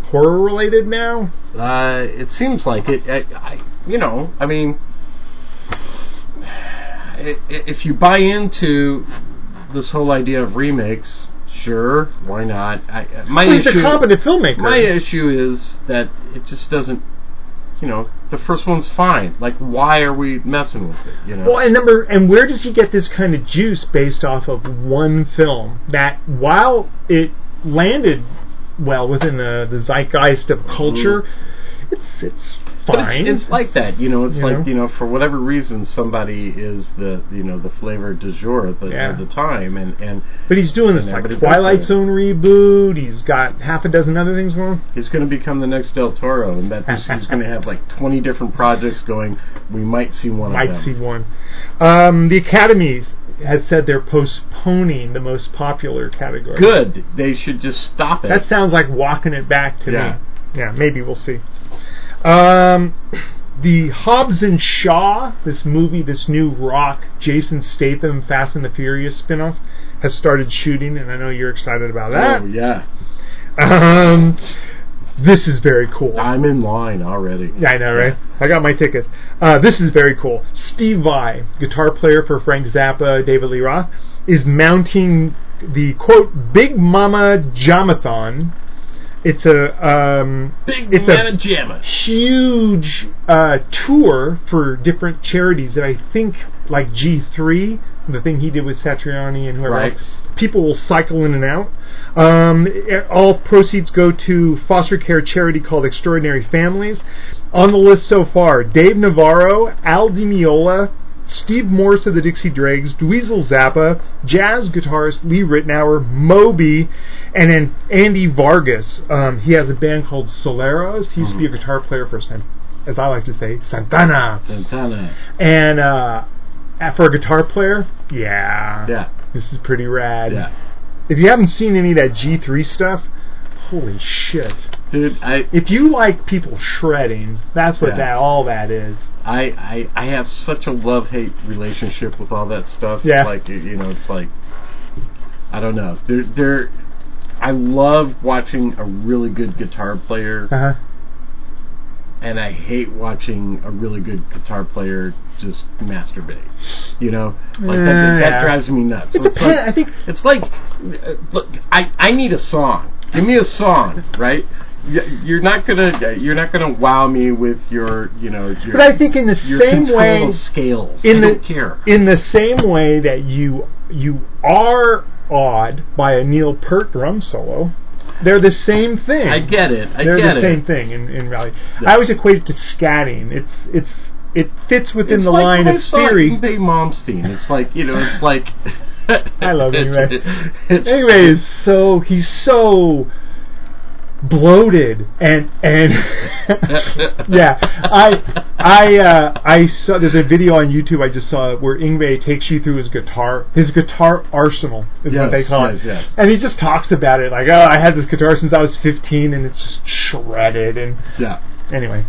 horror related now? Uh, it seems like it. I, I, you know, I mean, if you buy into this whole idea of remakes, sure, why not? I, my Well, he's a competent filmmaker. my issue is that it just doesn't. You know, the first one's fine. Like, why are we messing with it? You know. Well, and number and where does he get this kind of juice based off of one film that while it landed well within the, the zeitgeist of culture. It's it's But fine. it's, it's like that, you know. It's You like know? you know, for whatever reason, somebody is the you know the flavor du jour at the, Yeah. at the time, and and but he's doing this like Twilight. Zone reboot. He's got half a dozen other things going. he's going to become the next Del Toro, and that he's going to have like twenty different projects going. We might see one Might of them. see one. Um, the Academy has said they're postponing the most popular category. Good. They should just stop it. That sounds like walking it back to Yeah. me. Yeah, maybe we'll see. Um, the Hobbs and Shaw, this movie, this new rock, Jason Statham, Fast and the Furious spinoff, has started shooting, and I know you're excited about that. oh yeah, Um, this is very cool. I'm in line already. Yeah, I know, right? I got my tickets. Uh, this is very cool. Steve Vai, guitar player for Frank Zappa, David Lee Roth, is mounting the quote Big Mama Jamathon. It's a um, Big it's man a of jamma. huge uh, tour for different charities that I think like G3, the thing he did with Satriani and whoever Right. else. People will cycle in and out. Um, all proceeds go to foster care charity called Extraordinary Families. On the list so far, Dave Navarro, Al Di Meola, Steve Morse of the Dixie Dregs, Dweezil Zappa, jazz guitarist Lee Ritenour, Moby, and then Andy Vargas. Um, he has a band called Soleros. He used to be a guitar player for, as I like to say, Santana. Santana. And uh, for a guitar player, yeah, Yeah, this is pretty rad. yeah. If you haven't seen any of that G3 stuff, holy shit. Dude, I If you like people shredding, that's what Yeah. that all that is. I, I I have such a love hate relationship with all that stuff. Yeah. Like you know, it's like I don't know. There there I love watching a really good guitar player Uh-huh. and I hate watching a really good guitar player just masturbate. You know? Like that, that Yeah. drives me nuts. It So it's like I think it's like uh, look, I I need a song. Give me a song, right? You're not gonna you're not gonna wow me with your you know your But I think in the same way, scales. in I the don't care. in the same way that you you are awed by a Neil Peart drum solo, they're the same thing. I get it. I they're get the it. same thing in, in reality. Yeah. I always equate it to scatting. It's it's it fits within It's the like line when I of saw theory. Dave Malmsteen. It's like you know. It's like. I love right? It's- Anyways, so he's so bloated and and yeah i i uh i saw there's a video on youtube i just saw where Yngwie takes you through his guitar his guitar arsenal is what they call yes, it yes. and he just talks about it like oh i had this guitar since i was 15 and it's just shredded and yeah. anyway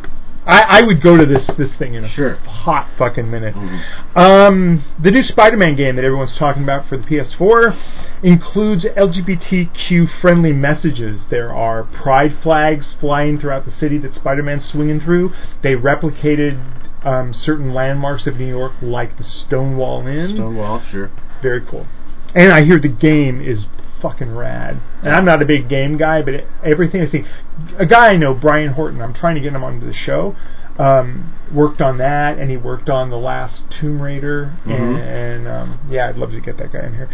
I, I would go to this this thing in a Sure. hot fucking minute. Mhm. Um, the new Spider-Man game that everyone's talking about for the PS4 includes LGBTQ friendly messages. There are pride flags flying throughout the city that Spider-Man's swinging through. They replicated um, certain landmarks of New York, like the Stonewall Inn. Stonewall, sure. Very cool. And I hear the game is fucking rad. And I'm not a big game guy, but everything I see, a guy I know, Brian Horton, I'm trying to get him onto the show. Um, worked on that, and he worked on the last Tomb Raider, Mhm. and, and um, yeah, I'd love to get that guy in here.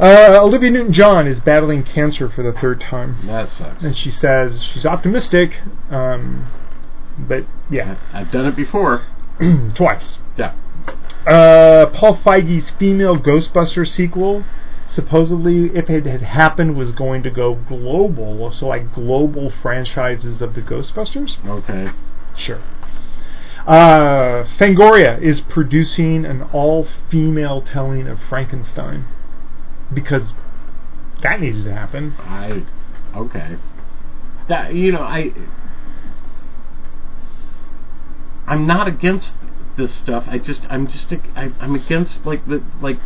Uh, Olivia Newton-John is battling cancer for the third time, That sucks. and she says she's optimistic, um, but yeah, I've done it before. twice. Yeah. Uh, Paul Feig's female Ghostbuster sequel, supposedly, if it had happened, was going to go global. So, like global franchises of the Ghostbusters. Okay. Sure. Uh, Fangoria is producing an all-female telling of Frankenstein because that needed to happen. I. Okay. That you know I. I'm not against this stuff. I just I'm just I, I'm against like the like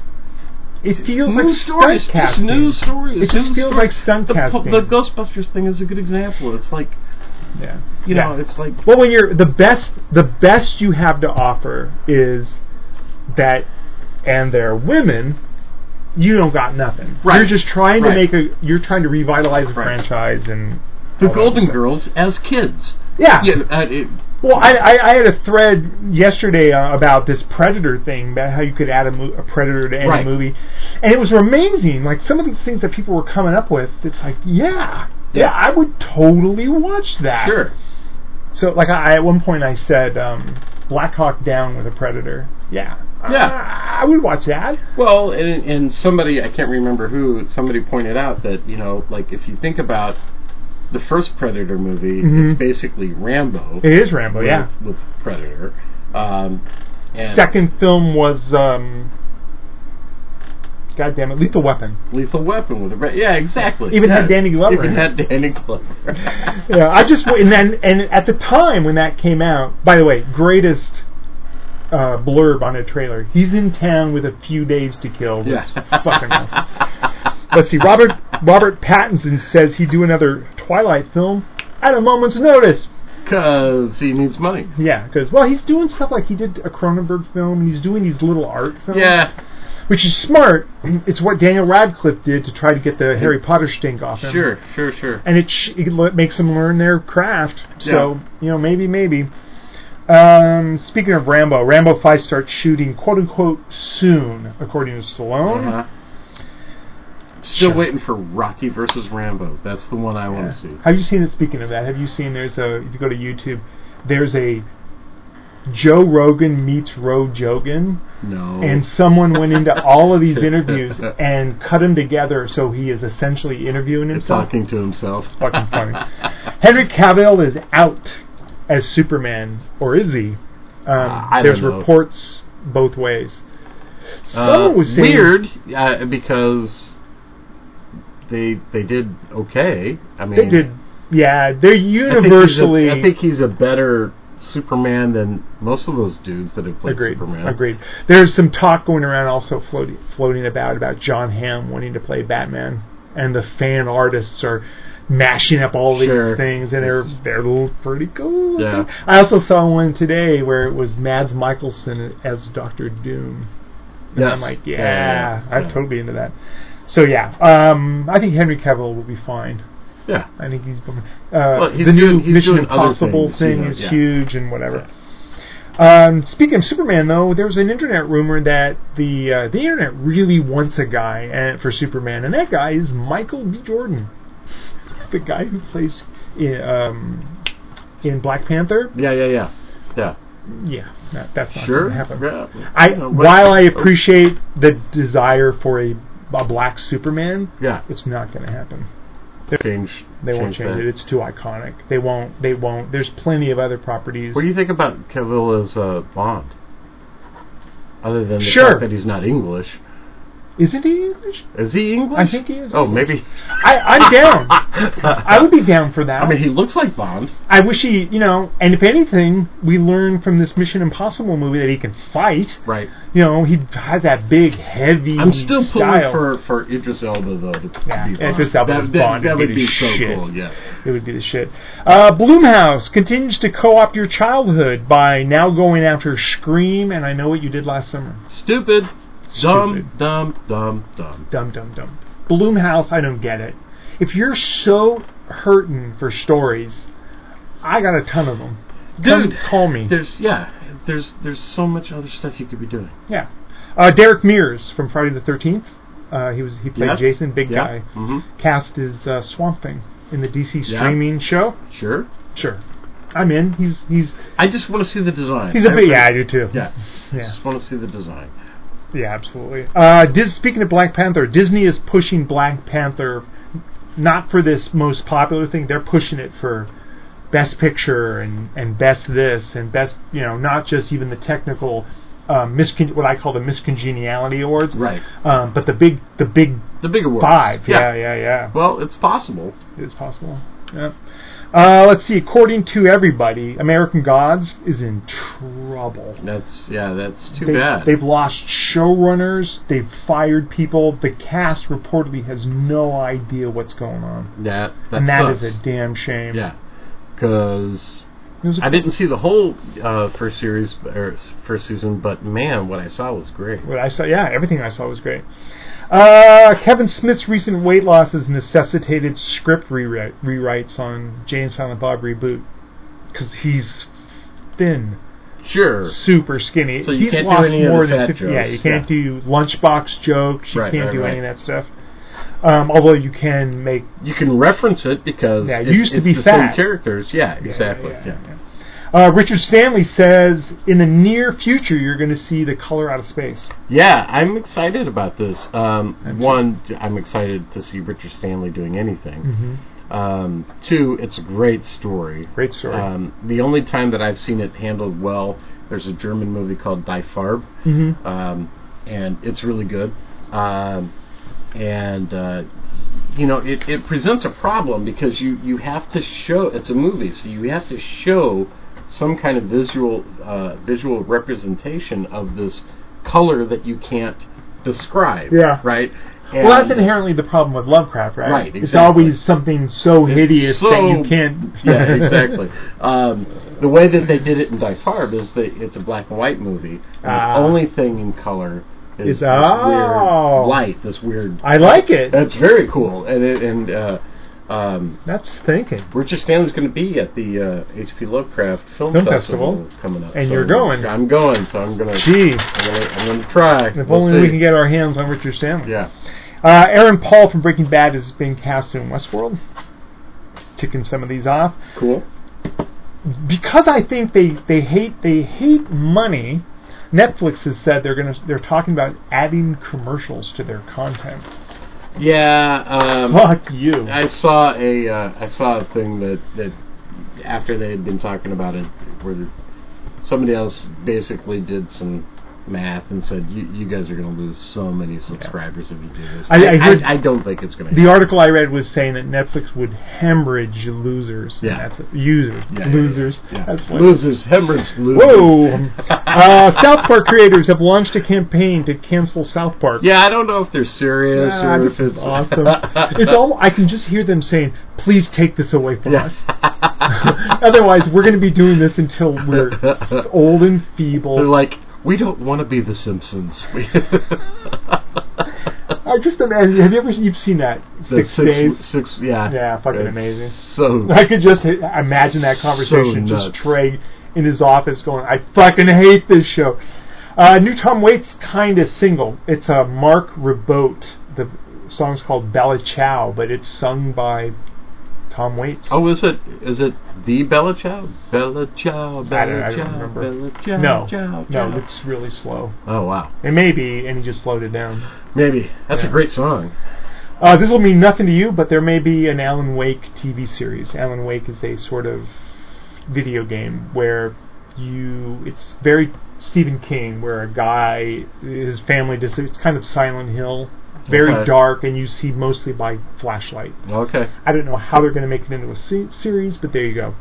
It feels like stunt casting. news stories. It just feels like stunt the, casting. The Ghostbusters thing is a good example. It's like yeah. you Yeah. know, it's like Well, when you're the best, the best you have to offer is that, and they're women. You don't got nothing. Right. You're just trying to make a. You're trying to revitalize a Right. franchise and the Golden. Girls as kids. Yeah. Yeah. Uh, it, Well, I, I, I had a thread yesterday uh, about this Predator thing, about how you could add a, mo- a Predator to any Right. movie, and it was amazing. Like some of these things that people were coming up with, it's like, yeah, Yeah, I would totally watch that. Sure. So, like, I at one point I said um, Black Hawk Down with a Predator. Yeah. Yeah. I, I would watch that. Well, and, and somebody I can't remember who somebody pointed out that you know, like if you think about the first Predator movie, Mhm. it's basically Rambo. It is Rambo, with, yeah. with Predator. Um, Second film was, um, God damn it, Lethal Weapon. Lethal Weapon with a Pre- yeah, exactly. Even yeah. had Danny Glover Even had Danny Glover. Yeah, I just and then and at the time when that came out, by the way, greatest uh, blurb on a trailer. He's in town with a few days to kill. Was Yeah. fucking awesome. Let's see. Robert Robert Pattinson says he'd do another Twilight film at a moment's notice. Because he needs money. Yeah, because well, he's doing stuff like he did a Cronenberg film, and he's doing these little art films. Yeah. which is smart. It's what Daniel Radcliffe did to try to get the Harry Potter stink off him. Sure, sure, sure. and it, sh- it makes them learn their craft. So you know, maybe, maybe. Um, speaking of Rambo, Rambo Five starts shooting "quote unquote" soon, according to Stallone. Uh-huh. Still Sure. waiting for Rocky versus Rambo. That's the one I want to see. Have you seen it? Speaking of that, have you seen? There's a if you go to YouTube, there's a Joe Rogan meets Ro Jogan, No. and someone went into all of these interviews and cut them together, so he is essentially interviewing himself. talking to himself. fucking funny. Henry Cavill is out as Superman, or is he? Um, Uh, I there's don't know. reports both ways. Uh, was saying weird uh, because they they did okay. I mean, they did. Yeah, they're I think he's a- universally I think he's a better Superman than most of those dudes that have played agreed. Superman. Agreed. There's some talk going around also floating floating about about Jon Hamm wanting to play Batman, and the fan artists are mashing up all these Sure. things, and they're they're pretty cool. Yeah. I also saw one today where it was Mads Mikkelsen as Doctor Doom. And Yes. I'm like, yeah, Yeah, yeah, yeah. I'd totally be into that. So yeah, um, I think Henry Cavill will be fine. Yeah. I think he's. Uh, Well, he's the new doing- he's Mission Impossible things, you thing know, is yeah. huge and whatever. Um, speaking of Superman, though, there was an internet rumor that the uh, the internet really wants a guy uh, for Superman, and that guy is Michael B. Jordan, the guy who plays in, um, in Black Panther. Yeah, yeah, yeah, yeah. Yeah, that, that's not Sure. going to happen. Yeah. I while I appreciate the desire for a, a black Superman, yeah, it's not going to happen. change. They won't change it. It's too iconic. They won't. They won't. There's plenty of other properties. What do you think about Cavill as uh, Bond? Other than the Sure. fact that he's not English, Isn't he English? is he English? I think he is Oh, English. maybe. I, I'm down. I would be down for that. I mean, he looks like Bond. I wish he, you know, and if anything, we learn from this Mission Impossible movie that he can fight. Right. You know, he has that big, heavy I'm still pulling for for Idris Elba though. To Yeah, be Bond. Idris Elba that, that, Bond that would would be be so shit. cool. Yeah. It would be the shit. Uh, Blumhouse continues to co-opt your childhood by now going after Scream, and I know what you did last summer. Stupid. Dumb, dumb, dumb, dumb. Dumb, dumb, dumb. Blumhouse, I don't get it. If you're so hurting for stories, I got a ton of them. Come Dude, call me. There's yeah. There's there's so much other stuff you could be doing. Yeah. Uh, Derek Mears from Friday the Thirteenth. Uh, he was he played Yeah. Jason, big Yeah. guy. Mm-hmm. Cast is uh, Swamp Thing in the DC streaming show. Sure. Sure, I'm in. He's he's I just want to see the design. he's a big. Yeah, I do too. Yeah. Yeah. Just want to see the design. Yeah, absolutely. Uh, Dis- speaking of Black Panther, Disney is pushing Black Panther not for this most popular thing. They're pushing it for best picture and, and best this and best, you know, not just even the technical, um, miscon- what I call the miscongeniality awards, Right. um, but the big, the big The bigger ones. five. Yeah. Yeah, yeah, yeah. Well, it's possible. It's possible. Yeah. Uh, let's see. According to everybody, American Gods is in trouble. That's yeah. That's too They, bad. They've lost showrunners. They've fired people. The cast reportedly has no idea what's going on, that that and that sucks. is a damn shame. yeah. Because It was a- I didn't see the whole uh, first series or first season, but man, what I saw was great. What I saw, yeah, everything I saw was great. Uh, Kevin Smith's recent weight loss has necessitated script rewrite, rewrites on Jay and Silent Bob reboot because he's thin, Sure. super skinny. So you he's can't do lost any of more the than fat 50. Yeah, you can't yeah. do lunchbox jokes. You Right, can't right, do any of that stuff. Um, although you can make You can reference it because Yeah, it used to it's be the fat. same characters. Yeah, exactly. yeah, Yeah, yeah, Uh, Richard Stanley says in the near future you're going to see the color out of space. Yeah, I'm excited about this. Um, I'm one, I'm excited to see Richard Stanley doing anything. Mm-hmm. Um, two, it's a great story. Great story. Um, the only time that I've seen it handled well, there's a German movie called Die Farbe, Mhm. um, and it's really good. Um, and uh, you know, it, it presents a problem because you you have to show it's a movie, so you have to show some kind of visual uh, visual representation of this color that you can't describe. Yeah. Right. well, that's inherently the problem with Lovecraft, right? Right, It's always something so It's hideous that you can't. yeah, exactly. Um, the way that they did it in Die Farbe is that it's a black and white movie. And Ah. the only thing in color is Is- this oh. weird light, this weird. I like it. That's very cool, and it, and uh, um, That's thinking. Richard Stanley's going to be at the uh, H.P. Lovecraft Film, Film Festival, Festival. coming up, And So you're going. I'm going, so I'm going to. Gee, I'm going to. I'm going to try. if We'll only see. we can get our hands on Richard Stanley. Yeah. Uh, Aaron Paul from Breaking Bad is being cast in Westworld. Ticking some of these off. Cool. because I think they, they hate they hate money. Netflix has said they're gonna they're talking about adding commercials to their content. Yeah. Um, Fuck you. I saw a uh, I saw a thing that that after they had been talking about it, where somebody else basically did some math and said you, you guys are going to lose so many subscribers if you do this. I- I heard- I, don't think it's going to. the article I read was saying that Netflix would hemorrhage losers. Yeah. that's it. users, Yeah, yeah, losers. yeah. That's losers, hemorrhage, losers. Whoa! uh, South Park creators have launched a campaign to cancel South Park. Yeah, I don't know if they're serious Ah, or this if is it's awesome. it's all I can just hear them saying, "Please take this away from Yes. us." Otherwise, we're going to be doing this until we're old and feeble. They're like, we don't want to be the Simpsons. I just imagine. Have you ever you've seen that The six, days? Six, yeah. Yeah, fucking amazing. So I could just imagine that conversation. So just. Trey in his office going, "I fucking hate this show." Uh, new Tom Waits kind of single. It's a Marc Ribot. The song's called Bella Ciao, but it's sung by Tom Waits. Oh, is it? Is it the Bella Ciao? Bella Ciao, I don't, Bella I don't Ciao, remember. Bella Ciao, no, Ciao, no, Ciao. it's really slow. Oh wow, It may be, and he just slowed it down. maybe that's Yeah. a great song. Uh, this will mean nothing to you, but there may be an Alan Wake TV series. Alan Wake is a sort of video game where you it's very Stephen King, where a guy his family just it's kind of Silent Hill, very Okay. dark, and you see mostly by flashlight. Okay, I don't know how they're going to make it into a se- series, but there you go.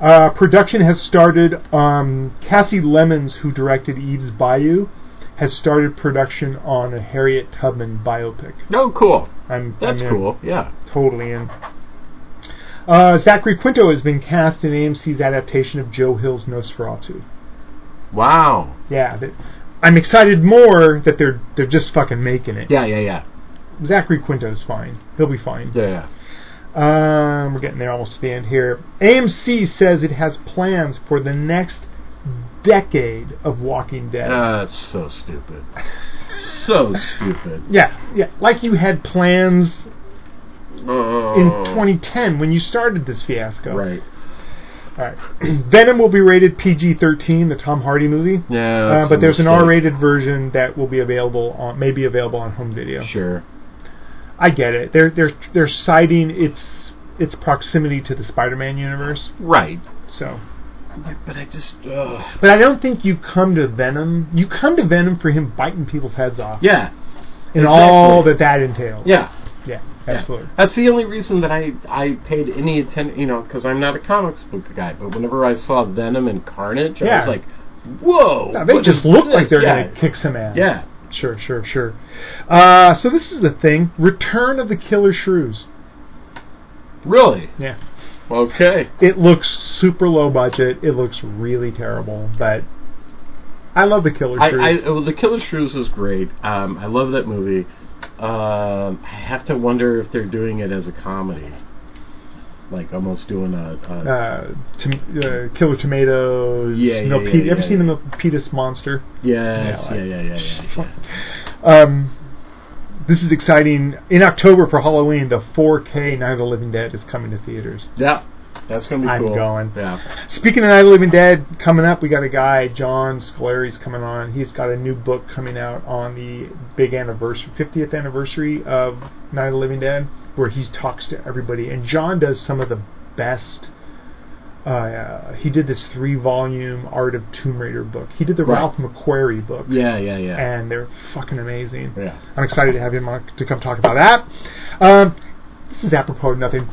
Uh, production has started. Um, Kasi Lemmons, who directed Eve's Bayou, has started production on a Harriet Tubman biopic. no, cool. I'm That's I'm cool. Yeah. totally in. Uh, Zachary Quinto has been cast in AMC's adaptation of Joe Hill's NOS4A2. Wow. Yeah, I'm excited more that they're they're just fucking making it. Yeah, yeah, yeah, Zachary Quinto's fine. He'll be fine. yeah, yeah. Um, we're getting there almost to the end here. AMC says it has plans for the next decade of Walking Dead. That's so stupid. So stupid. yeah, yeah, like you had plans Oh. in 2010 when you started this fiasco. Right. All right. Venom will be rated PG-13, the Tom Hardy movie. Yeah. Uh, but a there's an. R-rated version that will be available on, may be available on home video. Sure. I get it. They're they're they're citing its its proximity to the Spider-Man universe. Right. So, But I just. Uh, but I don't think you come to Venom. You come to Venom for him biting people's heads off yeah. and exactly. all that that entails. Yeah. yeah, Yeah. absolutely. That's the only reason that I I paid any attention, you know, because I'm not a comics book guy. But whenever I saw Venom and Carnage, I was like, "Whoa!" No, they just look like they're yeah. going to kick some ass. Yeah. Sure, sure, sure. Uh, so this is the thing: Return of the Killer Shrews. Really? Yeah. Okay. It looks super low budget. It looks really terrible, but I love the Killer I, Shrews. I well, the Killer Shrews is great. Um, I love that movie. Um, I have to wonder if they're doing it as a comedy, like almost doing a. a uh, tom- uh, Killer Tomatoes. Yeah, yeah, Milpeta- yeah, Ever yeah, seen yeah. the Milpitas Monster? yes, yeah, yeah, yeah, yeah, yeah, yeah. Um, this is exciting. In October for Halloween, the 4K Night of the Living Dead is coming to theaters. Yeah, that's gonna be I'm cool. going. Yeah. Speaking of Night of the Living Dead, coming up, we got a guy, John Scoleri's coming on. He's got a new book coming out on the big anniversary, 50th anniversary of Night of the Living Dead, where he talks to everybody. And John does some of the best. Uh, he did this three-volume Art of Tomb Raider book. He did the Right. Ralph McQuarrie book, Yeah, yeah, yeah. and they're fucking amazing. yeah. I'm excited to have him on to come talk about that. Um, this is apropos of nothing.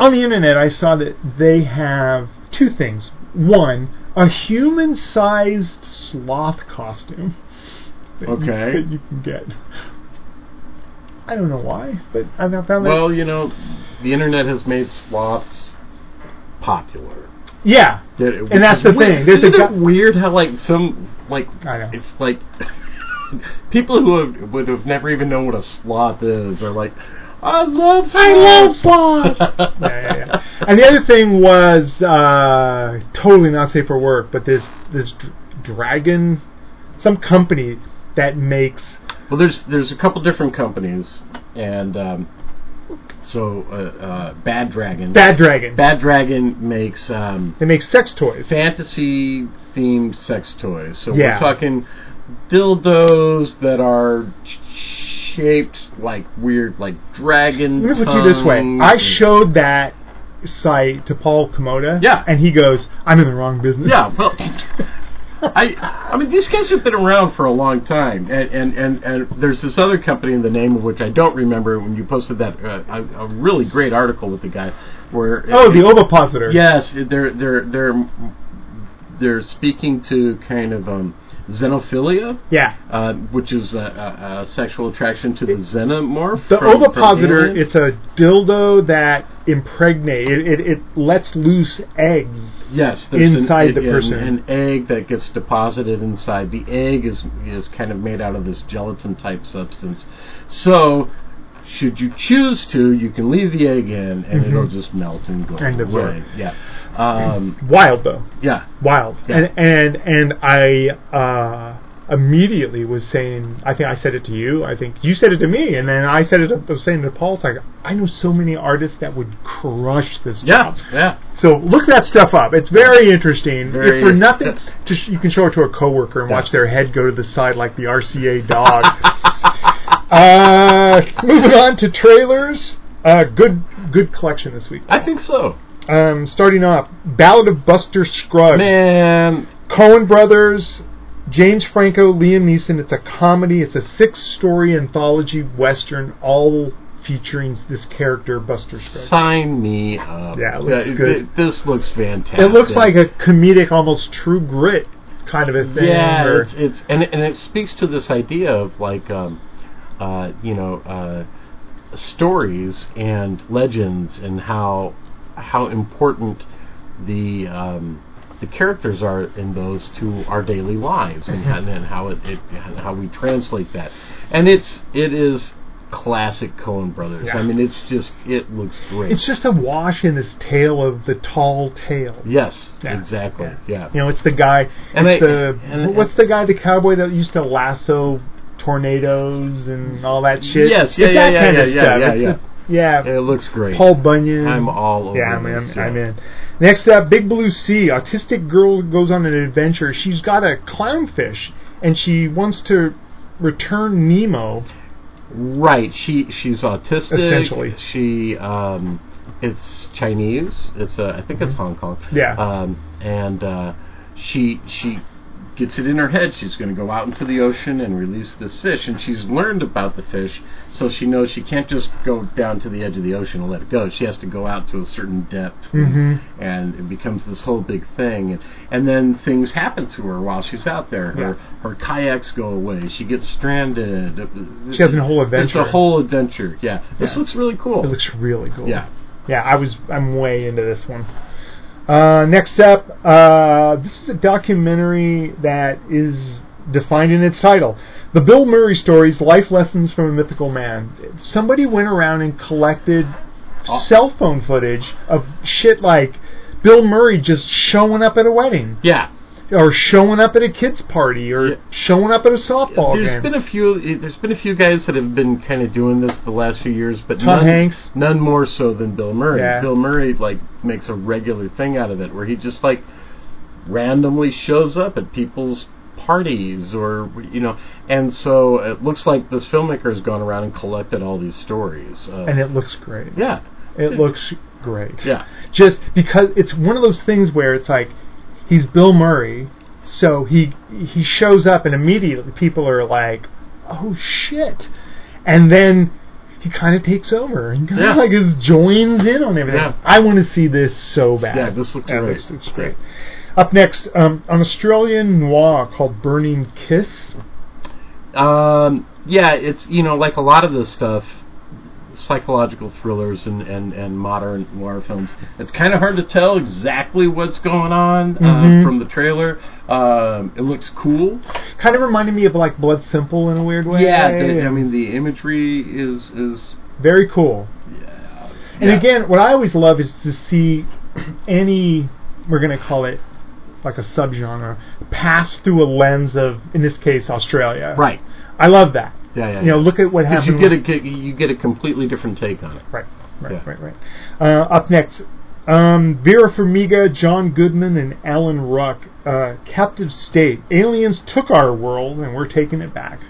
On the internet, I saw that they have two things. One, a human-sized sloth costume. that you- Okay. that you can get. I don't know why, but I found that. Well, you know, the internet has made sloths popular. yeah, Yeah, And that's the weird- thing. There's a Isn't it guy- weird how like some like I know. it's like people who have, would have never even known what a sloth is are like, I love sloths. I love sloths. yeah, yeah, yeah. And the other thing was uh, totally not safe for work, but this this dr- dragon, some company that makes Well, there's there's a couple different companies, and um, so uh, uh, Bad Dragon. Bad Dragon. Bad Dragon makes um, They make sex toys. fantasy themed sex toys. So Yeah. we're talking dildos that are shaped like weird, like dragon. Let me put you this way: I showed that site to Paul Komoda. Yeah. and he goes, "I'm in the wrong business." Yeah, well, I I mean these guys have been around for a long time, and and and, and there's this other company in the name of which I don't remember when you posted that uh, a, a really great article with the guy where Oh, the ovipositor. yes they're they're they're they're speaking to kind of um, xenophilia. Yeah. Uh, which is a, a, a sexual attraction to the xenomorph. The from- from ovipositor, Alien. it's a dildo that impregnate. It, it, it lets loose eggs. Yes, inside an, the an- person. An, egg that gets deposited inside. The egg is is kind of made out of this gelatin type substance. So, should you choose to, you can leave the egg in, and it'll just melt and go Mm-hmm. And away. Yeah, um, Wild though. yeah. Wild. Yeah. And and and I uh, immediately was saying. I think I said it to you. I think you said it to me, and then I said it. I was saying to Paul. It's like I know so many artists that would crush this Yeah, job. yeah. So look that stuff up. It's very interesting. Very- if for nothing, just you can show it to a coworker and Yeah. watch their head go to the side like the RCA dog. uh, moving on to trailers. Uh, good good collection this week. I think so. Um, starting off, Ballad of Buster Scruggs. Man, Coen Brothers, James Franco, Liam Neeson. It's a comedy. It's a six-story anthology western, all featuring this character, Buster Scruggs. sign me up. Yeah, it looks Th- good. th- This looks fantastic. It looks like a comedic, almost True Grit kind of a thing. Yeah, it's, it's and it- and it speaks to this idea of like um, uh, you know uh, stories and legends and how how important the um, the characters are in those to our daily lives and, and, and how it, it and how we translate that. And it's it is classic Coen Brothers. Yeah. I mean, it's just it looks great. it's just a wash in this tale of the tall tale. yes, Yeah, exactly. yeah. Yeah. You know, it's the guy. And it's I- the and- what's the guy, the cowboy that used to lasso tornadoes and all that shit. Yes, yeah, It's yeah, yeah, kind yeah, of yeah, stuff. yeah, yeah. the- yeah. It looks great. Paul Bunyan. I'm all over Yeah, I'm, this, I'm, I'm in. Next up, Big Blue Sea. Autistic girl goes on an adventure. She's got a clownfish, and she wants to return Nemo. Right. She she's autistic. Essentially. She um, it's Chinese. It's uh, I think it's Hong Kong. Yeah. Um, and uh, she she gets it in her head she's going to go out into the ocean and release this fish and she's learned about the fish so she knows she can't just go down to the edge of the ocean and let it go she has to go out to a certain depth Mhm. and it becomes this whole big thing and, and then things happen to her while she's out there her her kayaks go away she gets stranded She has a whole adventure. it's a whole adventure yeah this Yeah. looks really cool It looks really cool. yeah Yeah, I was. I'm way into this one. Uh, next up, uh, this is a documentary that is defined in its title. The Bill Murray stories, life lessons from a mythical man. Somebody went around and collected Oh. cell phone footage of shit like Bill Murray just showing up at a wedding. yeah or showing up at a kids party or Yeah. showing up at a softball There's game. been a few. There's been a few guys that have been kind of doing this the last few years, but Tom none, Hanks. none more so than Bill Murray. Yeah. Bill Murray like makes a regular thing out of it, where he just like randomly shows up at people's parties or you know, and so it looks like this filmmaker has gone around and collected all these stories. Uh, and it looks great. yeah, It looks great. yeah, Just because it's one of those things where it's like he's Bill Murray, so he he shows up and immediately people are like, "Oh shit," and then he kind of takes over and kind Yeah. of like just joins in on everything. Yeah. I want to see this so bad. Yeah, this looks Yeah, great. This looks great. Up next, um, an Australian noir called Burning Kiss. Um, yeah, it's you know like a lot of this stuff, psychological thrillers and, and, and modern noir films. It's kind of hard to tell exactly what's going on uh, Mhm. from the trailer. Um, it looks cool. Kind of reminded me of like Blood Simple in a weird way. Yeah, the, I mean the imagery is is very cool. Yeah. And yeah. again, what I always love is to see any, we're going to call it like a subgenre, pass through a lens of, in this case, Australia. right. I love that. Yeah, yeah. You know, look at what happened. you get a you get a completely different take on it. right, right, Yeah. right, right. Uh, up next, um, Vera Farmiga, John Goodman, and Alan Ruck. Uh, Captive State. Aliens took our world, and we're taking it back.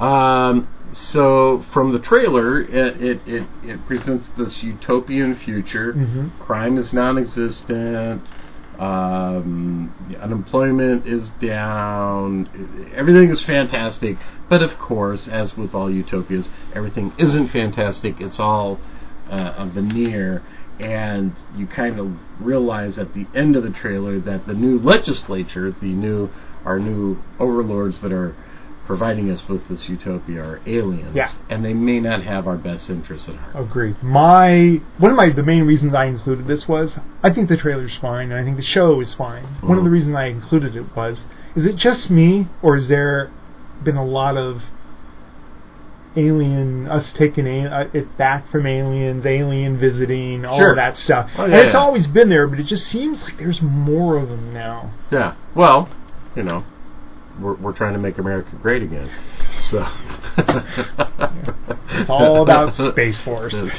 Um, so from the trailer, it, it, it, it presents this utopian future. Mhm. Crime is non-existent. Um, unemployment is down. Everything is fantastic. But of course, as with all utopias, everything isn't fantastic. It's all uh, a veneer. And you kind of realize at the end of the trailer that the new legislature, the new our new overlords that are providing us with this utopia are aliens, Yeah. and they may not have our best interests at heart. Agreed. My one of my the main reasons I included this was I think the trailer's fine and I think the show is fine. One of the Mhm. reasons I included it was is it just me or is there been a lot of alien us taking a, uh, it back from aliens, alien visiting, all Sure. of that stuff. Oh, and it's yeah. always been there, but it just seems like there's more of them now. Yeah. Well, you know, we're we're trying to make America great again. So It's all about Space Force.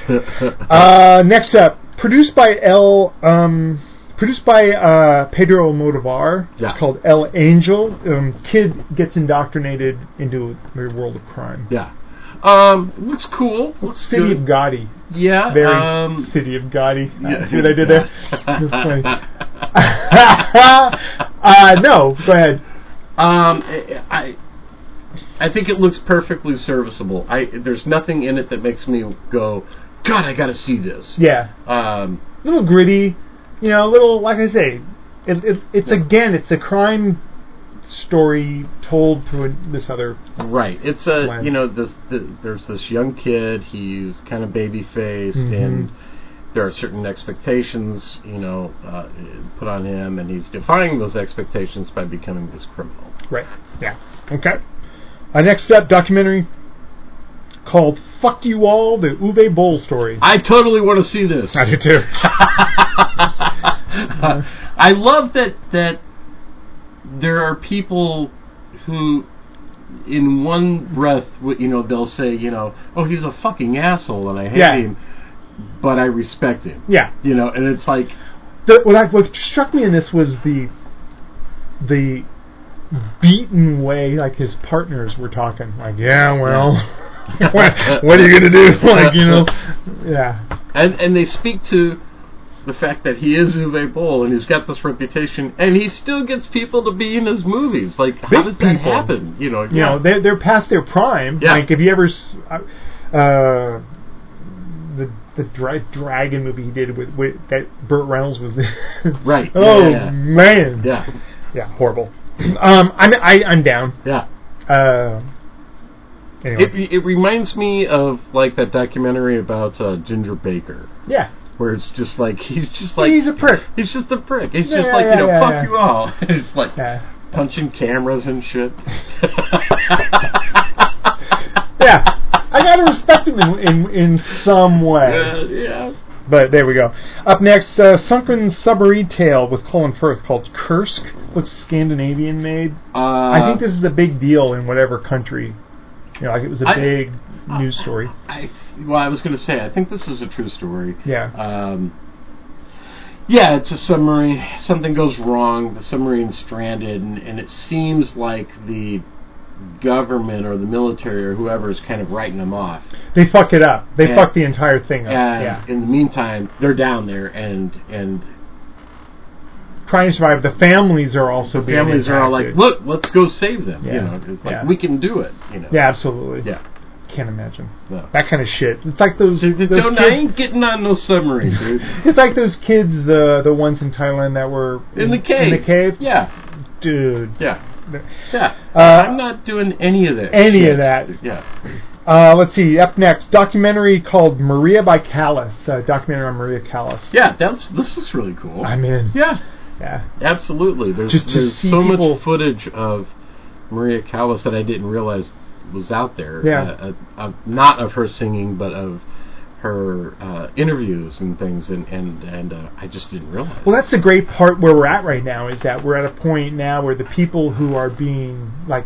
Uh, next up, produced by El, um, produced by uh, Pedro Almodovar. Yeah. It's called El Angel. Um, kid gets indoctrinated into the world of crime. yeah. Um, looks cool. Looks City good. of Gotti. Yeah. Very um, City of Gotti. yeah. See what I did there? That's funny. uh, no, go ahead. Um, I, I think it looks perfectly serviceable. I there's nothing in it that makes me go, God, I got to see this. Yeah, Um, a little gritty. You know, a little like I say, it, it, it's again, it's a crime story told through this other. right. It's a Lens. you know this the, there's this young kid. He's kind of baby faced Mhm. and. There are certain expectations, you know, uh, put on him, and he's defying those expectations by becoming this criminal. Right. Yeah. Okay. Uh, next up, documentary called "Fuck You All: The Uwe Boll Story." I totally want to see this. I do too. I love that that there are people who, in one breath, you know, they'll say, you know, oh, he's a fucking asshole, and I hate Yeah. him, but I respect him. Yeah. You know, and it's like, The, what, I, what struck me in this was the the beaten way, like his partners were talking. Like, yeah, well, what, what are you gonna do? Like, you know, yeah. and and they speak to the fact that he is Uwe Boll and he's got this reputation, and he still gets people to be in his movies. Like, how Big does that people. happen? You know, You know, they're they're past their prime. Yeah. Like, if you ever. Uh, uh, the the dra- dragon movie he did with, with that Burt Reynolds was in. Right. oh Yeah, yeah. man. yeah, Yeah, horrible. um, I'm I, I'm down. yeah. Uh, anyway, It, it reminds me of like that documentary about uh, Ginger Baker, yeah, where it's just like he's just like he's a prick. he's just a prick. He's Yeah, just yeah, like yeah, you know, yeah, fuck yeah. you all. it's like Yeah, punching cameras and shit. yeah. I gotta respect him in in, in some way. Uh, yeah. But there we go. Up next, uh, Sunken Submarine Tale with Colin Firth called Kursk. Looks Scandinavian made. Uh, I think this is a big deal in whatever country. You know, like it was a I- big news story. I, well, I was going to say, I think this is a true story. Yeah. Um, yeah, it's a submarine. Something goes wrong. The submarine's stranded, and, and it seems like the government or the military or whoever is kind of writing them off. They fuck it up. They Yeah. fuck the entire thing up. And yeah. in the meantime, they're down there, and and Trying to survive. The families are also being families are all like, "Look, let's go save them." You Yeah. know, it's like Yeah. we can do it. You know. Yeah, absolutely. Yeah. Can't imagine. No. That kind of shit. It's like those, those don't- I ain't getting on no submarine, dude. It's like those kids, the the ones in Thailand that were In the cave. In the cave, Yeah. dude. Yeah. Yeah. Uh, I'm not doing any of that. any shit. of that. Yeah. Uh, let's see. Up next, documentary called Maria by Callas. Uh, documentary on Maria Callas. Yeah, that's this is really cool. I'm in. yeah, Yeah. absolutely. There's Just there's so much footage of Maria Callas that I didn't realize was out there. Yeah. Uh, uh, uh, not of her singing, but of her uh, interviews and things, and and and uh, I just didn't realize. Well, that's the great part where we're at right now is that we're at a point now where the people who are being like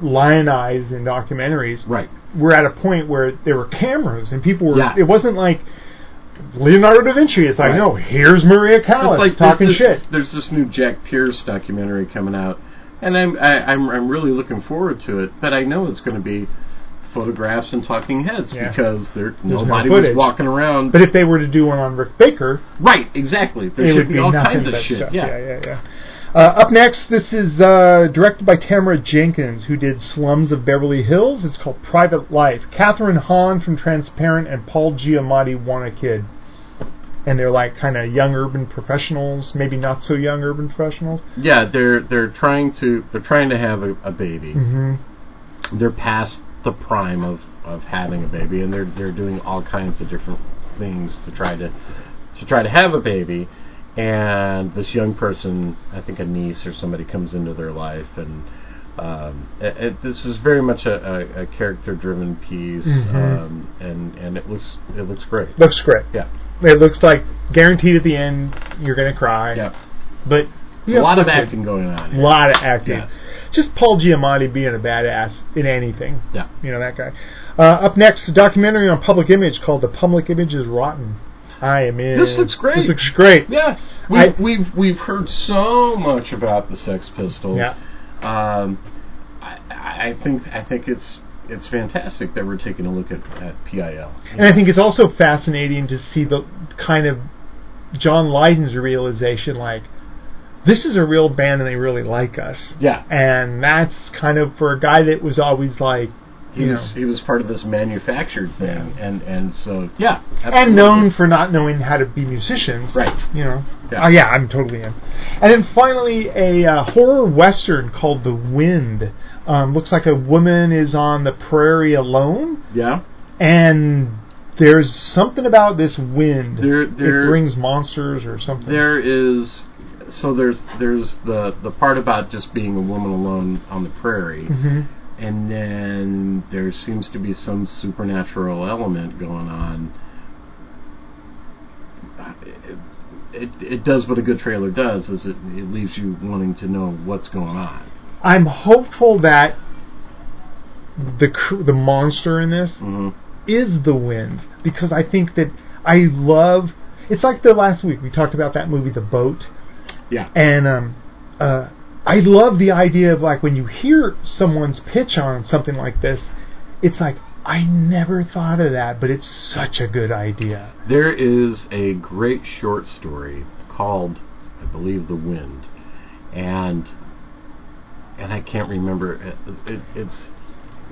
lionized in documentaries, right. we're at a point where there were cameras and people were. Yeah. It wasn't like Leonardo da Vinci. It's like, Right. no, here's Maria Callas like talking there's this, shit. There's this new Jack Pierce documentary coming out, and I'm I, I'm I'm really looking forward to it. But I know it's going to be photographs and talking heads Yeah. because there no nobody was walking around. But if they were to do one on Rick Baker, right, exactly. There should be be all kinds of shit. stuff. Yeah. yeah, yeah. yeah. Uh, up next, this is uh, directed by Tamara Jenkins, who did Slums of Beverly Hills. It's called Private Life. Kathryn Hahn from Transparent and Paul Giamatti want a kid. And they're like kind of young urban professionals, maybe not so young urban professionals. Yeah, they're they're trying to they're trying to have a, a baby. hmm They're past the prime of, of having a baby, and they're they're doing all kinds of different things to try to to try to have a baby. And this young person, I think a niece or somebody, comes into their life, and um, it, it, this is very much a, a, a character-driven piece, Mhm. um, and and it looks it looks great. Looks great. Yeah, It looks like guaranteed at the end you're going to cry. yeah. But A lot of acting going on. A lot of acting. Yes. Just Paul Giamatti being a badass in anything. Yeah. You know that guy. Uh, up next, a documentary on Public Image called "The Public Image is Rotten." I am in. This looks great. This looks great. Yeah, we, I- we've we've heard so much about the Sex Pistols. Yeah. Um, I, I think I think it's it's fantastic that we're taking a look at, at PIL. And I think it's also fascinating to see the kind of John Lydon's realization, like this is a real band and they really like us. Yeah, And that's kind of for a guy that was always like, he was know, he was part of this manufactured thing, and and so yeah, and absolutely. known for not knowing how to be musicians. Right. You know. Yeah. Oh yeah, I'm totally in. And then finally, a uh, horror western called The Wind. Um, looks like a woman is on the prairie alone, Yeah, and there's something about this wind. There- there- it brings monsters or something. there is. So there's there's the the part about just being a woman alone on the prairie, hmm and then there seems to be some supernatural element going on. It, it, it does what a good trailer does is it, it leaves you wanting to know what's going on. I'm hopeful that the cr- the monster in this hmm is the wind because I think that I love. It's like the last week we talked about that movie, The Boat. Yeah. And um, uh, I love the idea of like when you hear someone's pitch on something like this, it's like I never thought of that, but it's such a good idea. There is a great short story called, I believe, The Wind, and and I can't remember. It, it, it's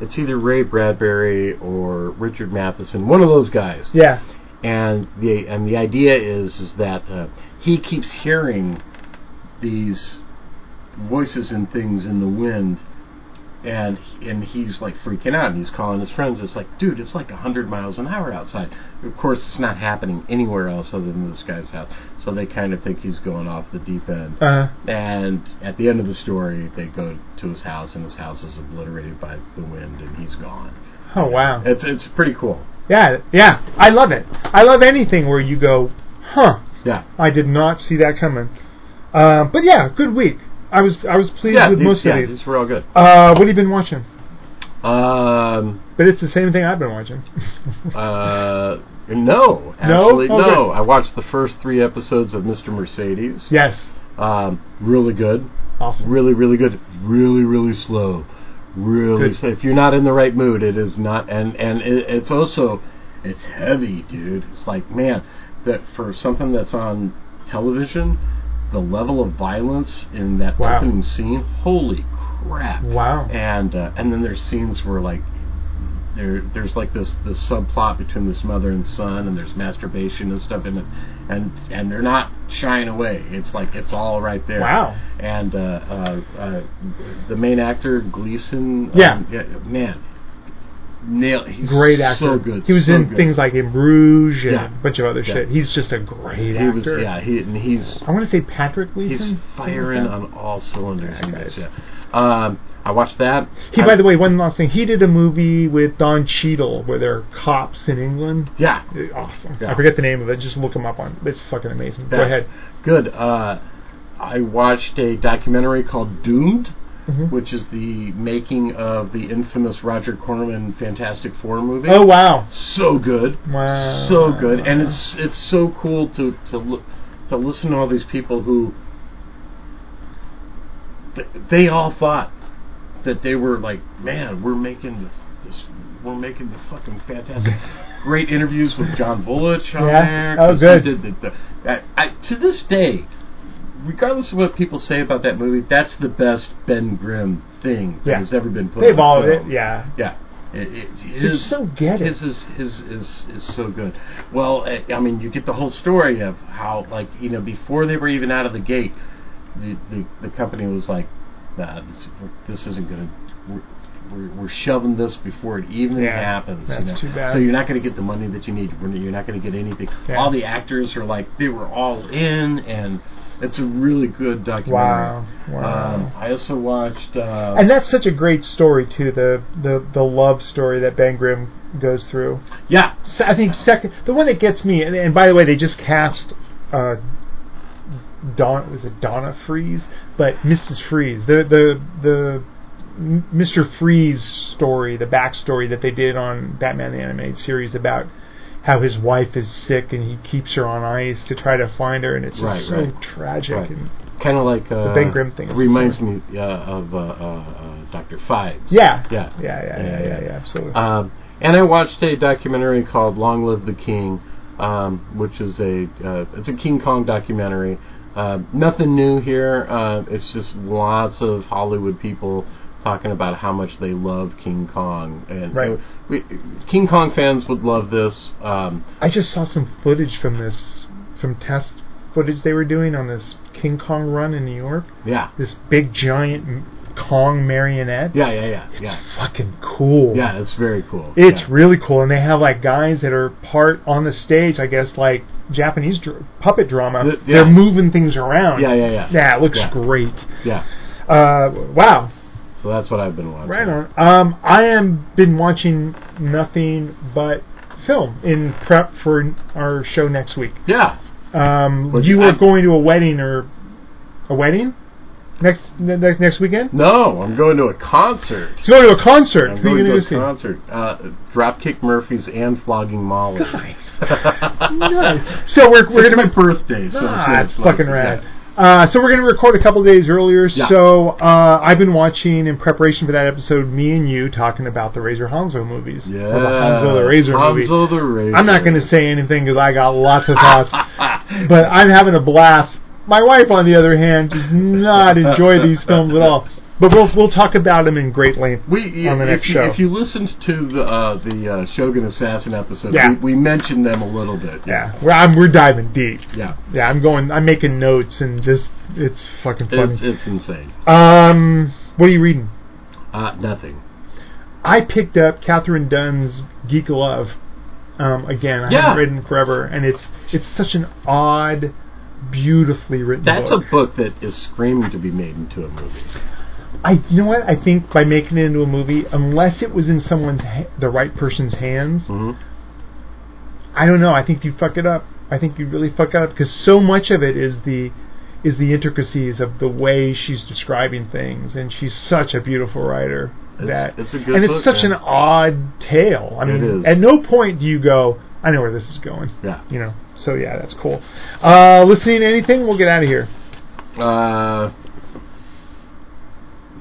it's either Ray Bradbury or Richard Matheson, one of those guys. Yeah, and the and the idea is is that uh, he keeps hearing these voices and things in the wind and and he's like freaking out and he's calling his friends it's like dude it's like 100 miles an hour outside of course it's not happening anywhere else other than this guy's house so they kind of think he's going off the deep end uh, and at the end of the story they go to his house and his house is obliterated by the wind and he's gone oh wow, it's it's pretty cool Yeah, yeah. I love it. I love anything where you go, huh? Yeah. I did not see that coming. Um, but yeah, good week. I was I was pleased Yeah, with these, most yeah, of these. these were all good. Uh, what have you been watching? Um, But it's the same thing I've been watching. uh, no, No? actually, Oh, no. good. I watched the first three episodes of Mr. Mercedes. yes, Um, really good. awesome. Really, really good. Really, really slow. Really slow. If you're not in the right mood, it is not. And and it, it's also it's heavy, dude. It's like man, that for something that's on television, the level of violence in that Wow. opening scene, holy crap! Wow. And uh, and then there's scenes where like there there's like this this subplot between this mother and son and there's masturbation and stuff in it and and they're not shying away it's like it's all right there Wow. and uh, uh, uh, the main actor Gleeson Yeah. um, man nail he's Great actor. so good He was so in good. things like In Bruges and Yeah. a bunch of other Yeah. shit. He's just a great he actor. was yeah he and he's I want to say Patrick Gleeson. he's something like firing on all cylinders Yeah, in this, guys. yeah. um, I watched that He, I- by the way, one last thing. He did a movie with Don Cheadle where they're cops in England. yeah Awesome. I forget the name of it. Just look him up on. It's fucking amazing. Go ahead. Good. Uh, I watched a documentary called Doomed, Mhm. which is the making of the infamous Roger Corman Fantastic Four movie. Oh wow. so good, Wow. so good, and it's it's so cool to to look to listen to all these people who th- they all thought that they were like, man, we're making this, this we're making the fucking fantastic. Great interviews with John Bullock on Yeah? there. Oh, good. the- the- I, I, to this day, regardless of what people say about that movie, that's the best Ben Grimm thing that Yeah. has ever been put. They've all. It, yeah. Yeah. It, it, his, so get it. His is, his is is so good. Well, I, I mean, you get the whole story of how, like, you know, before they were even out of the gate, the the, the company was like, nah, this, this isn't going to. We're, we're, we're shoving this before it even Yeah, happens. that's you know? too bad. So you're not going to get the money that you need. You're you're not going to get anything. Yeah. All the actors are like they were all in, and it's a really good documentary. Wow. Wow. Um, I also watched. Uh, and that's such a great story too. The the the love story that Ben Grimm goes through. yeah, So I think second, the one that gets me, and, and by the way, they just cast uh, Don was it Donna Freeze, but Mrs. Freeze, the the the Mr. Freeze story, the backstory that they did on Batman the Animated Series about how his wife is sick and he keeps her on ice to try to find her, and it's just so right. tragic. Right. And, kind of like uh, Ben Grimm thing reminds me uh, of uh, uh, Doctor Phibes. yeah, yeah, yeah, yeah, yeah, yeah, yeah, absolutely. Um, and I watched a documentary called "Long Live the King," um, which is a uh, it's a King Kong documentary. Uh, nothing new here. It's just lots of Hollywood people talking about how much they love King Kong, and Right. we, King Kong fans would love this. Um, I just saw some footage from this, from test footage they were doing on this King Kong run in New York. yeah, This big giant Kong marionette. yeah, yeah, yeah, It's yeah. fucking cool. Yeah, it's very cool. It's yeah. really cool, and they have like guys that are part on the stage. I guess like Japanese dr- puppet drama. Th- yeah. They're moving things around. Yeah, yeah, yeah. Yeah, it looks great. yeah. Uh, wow, So that's what I've been watching. right on. Um, I am been watching nothing but film in prep for our show next week. Yeah. Um, Would you I- going to a wedding or a wedding next next next weekend? No, I'm going to a concert. So go to a concert. I'm Who are going you going to a see? concert. Uh, Dropkick Murphys and Flogging Molly. Nice. nice. So we're we're it's gonna my birthday, so Ah, it's, that's it's like- fucking rad. yeah. Uh, so we're going to record a couple days earlier. Yeah. So uh, I've been watching in preparation for that episode. Me and you talking about the Razor Hanzo movies. Yeah. Or the Hanzo the Razor movie. Hanzo the Razor. I'm not going to say anything because I got lots of thoughts. but I'm having a blast. My wife, on the other hand, does not enjoy these films at all. But we'll we'll talk about them in great length We, on the next you, show. if you listened to the, uh, the uh, Shogun Assassin episode, Yeah. we, we mentioned them a little bit. yeah, we're, I'm, we're diving deep. Yeah. Yeah, I'm going. I'm making notes and just it's fucking funny. It's, it's insane. um, what are you reading? Uh, nothing. I picked up Katherine Dunn's Geek Love. Um, again, I Yeah. haven't read it forever, and it's it's such an odd, beautifully written. Book. That's book. a book that is screaming to be made into a movie. I you know what I think by making it into a movie, unless it was in someone's ha- the right person's hands, hmm I don't know. I think you fuck it up. I think you really fuck it up because so much of it is the is the intricacies of the way she's describing things, and she's such a beautiful writer. It's- that it's a good and it's book, such man. an odd tale. I It mean, is. at no point do you go, "I know where this is going." Yeah. You know. So yeah, that's cool. Uh, listening to anything? We'll get out of here. Uh,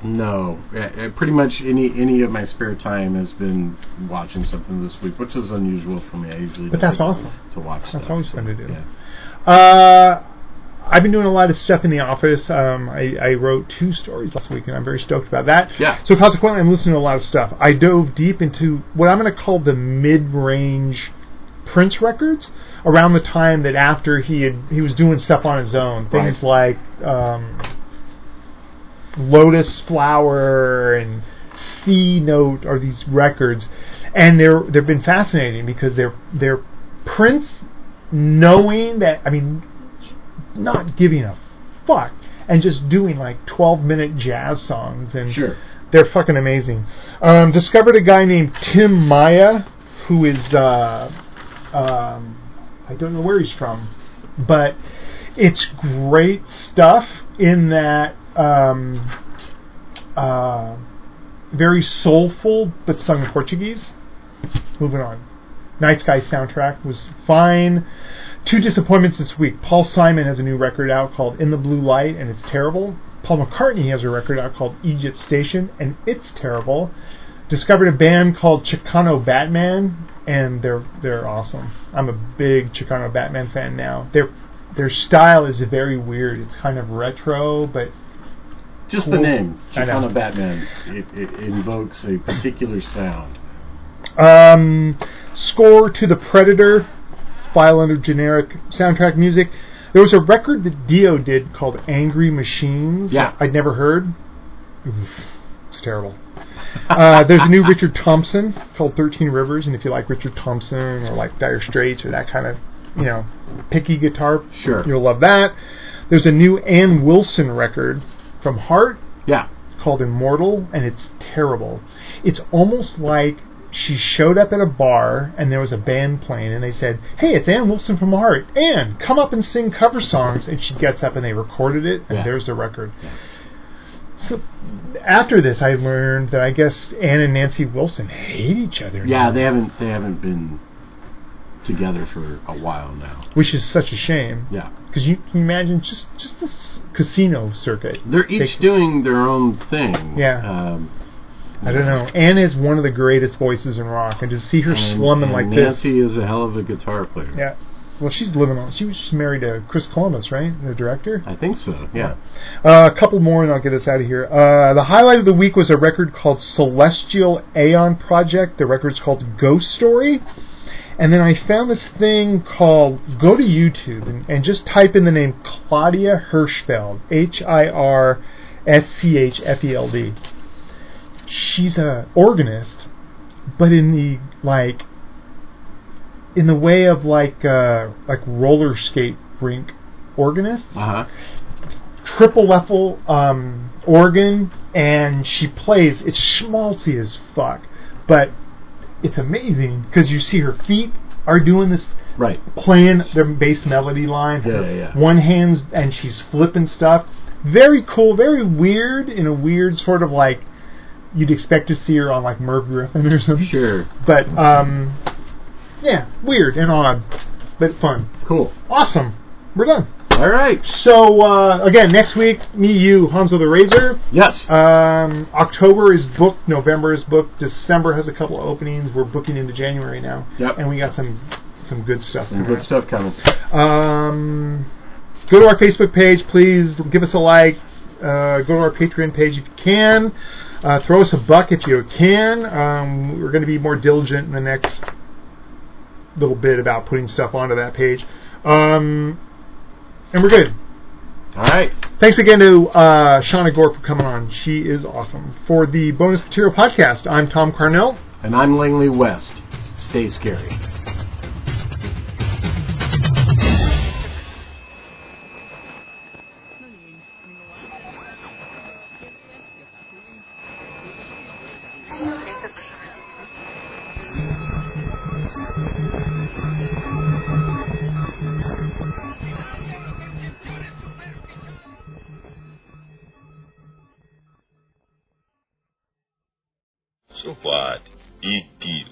no, Uh, uh, pretty much any any of my spare time has been watching something this week, which is unusual for me. I usually But that's awesome. to watch. That's stuff, always so, fun to do. Yeah. Uh, I've been doing a lot of stuff in the office. Um, I, I wrote two stories last week, and I'm very stoked about that. Yeah. So consequently, I'm listening to a lot of stuff. I dove deep into what I'm going to call the mid-range Prince records around the time that after he had he was doing stuff on his own, things like um, Lotus Flower and C Note are these records, and they're they've been fascinating because they're they're Prince knowing that I mean not giving a fuck and just doing like 12 minute jazz songs and Sure. they're fucking amazing. Um, discovered a guy named Tim Maia who is uh, um, I don't know where he's from, but it's great stuff in that um, uh, very soulful but sung in Portuguese. Moving on. Night Sky soundtrack was fine. Two disappointments this week. Paul Simon has a new record out called In the Blue Light, and it's terrible. Paul McCartney has a record out called Egypt Station, and it's terrible. Discovered a band called Chicano Batman, and they're they're awesome. I'm a big Chicano Batman fan now. Their their style is very weird. It's kind of retro, but Just the name, I know. Chicano Batman, it, it invokes a particular sound. Um, score to the Predator, file under generic soundtrack music. There was a record that Dio did called Angry Machines. Yeah. I'd never heard. Oof, it's terrible. Uh, there's a new Richard Thompson called 13 Rivers, and if you like Richard Thompson or like Dire Straits or that kind of, you know, picky guitar, Sure. you'll love that. There's a new Ann Wilson record from Heart Yeah. It's called Immortal, and it's terrible. It's almost like she showed up at a bar and there was a band playing, and they said, "Hey, it's Ann Wilson from Heart. Ann, come up and sing cover songs." And she gets up and they recorded it, and Yeah. there's the record. So after this, I learned that I guess Ann and Nancy Wilson hate each other. Yeah, now, they haven't they haven't been together for a while now. which is such a shame. Yeah. Because you can imagine just just this casino circuit. They're each They- doing their own thing. Yeah. Um, I don't know. Ann is one of the greatest voices in rock, and to see her and, slumming and like Nancy this. is a hell of a guitar player. Yeah. Well, she's living on. She was just married to Chris Columbus, right? The director. I think so. Yeah. Uh, a couple more, and I'll get us out of here. Uh, the highlight of the week was a record called Celestial Aeon Project. The record's called Ghost Story. And then I found this thing called go to YouTube and, and just type in the name Claudia Hirschfeld, H I R S C H F E L D. She's a organist, but in the like in the way of like uh, like roller skate rink organists Uh huh. triple level um, organ, and she plays. It's schmaltzy as fuck, but it's amazing because you see her feet are doing this, Right. playing their bass melody line. Yeah, yeah, yeah. One hand's and she's flipping stuff. Very cool, very weird in a weird sort of like you'd expect to see her on like Merv Griffin or something. Sure. But um, yeah, weird and odd, but fun. Cool. Awesome. We're done. All right. So uh, again, next week, me, you, Hanzo the Razor. Yes. Um, October is booked. November is booked. December has a couple of openings. We're booking into January now. Yep. And we got some some good stuff. Some good stuff coming. Um, go to our Facebook page, please. Give us a like. Uh, go to our Patreon page if you can. Uh, throw us a buck if you can. Um, we're going to be more diligent in the next little bit about putting stuff onto that page. Um, and we're good. All right. Thanks again to uh, Shawna Gore for coming on. She is awesome. For the Bonus Material Podcast, I'm Thom Carnell. And I'm Langley West. Stay scary. So what? Big deal.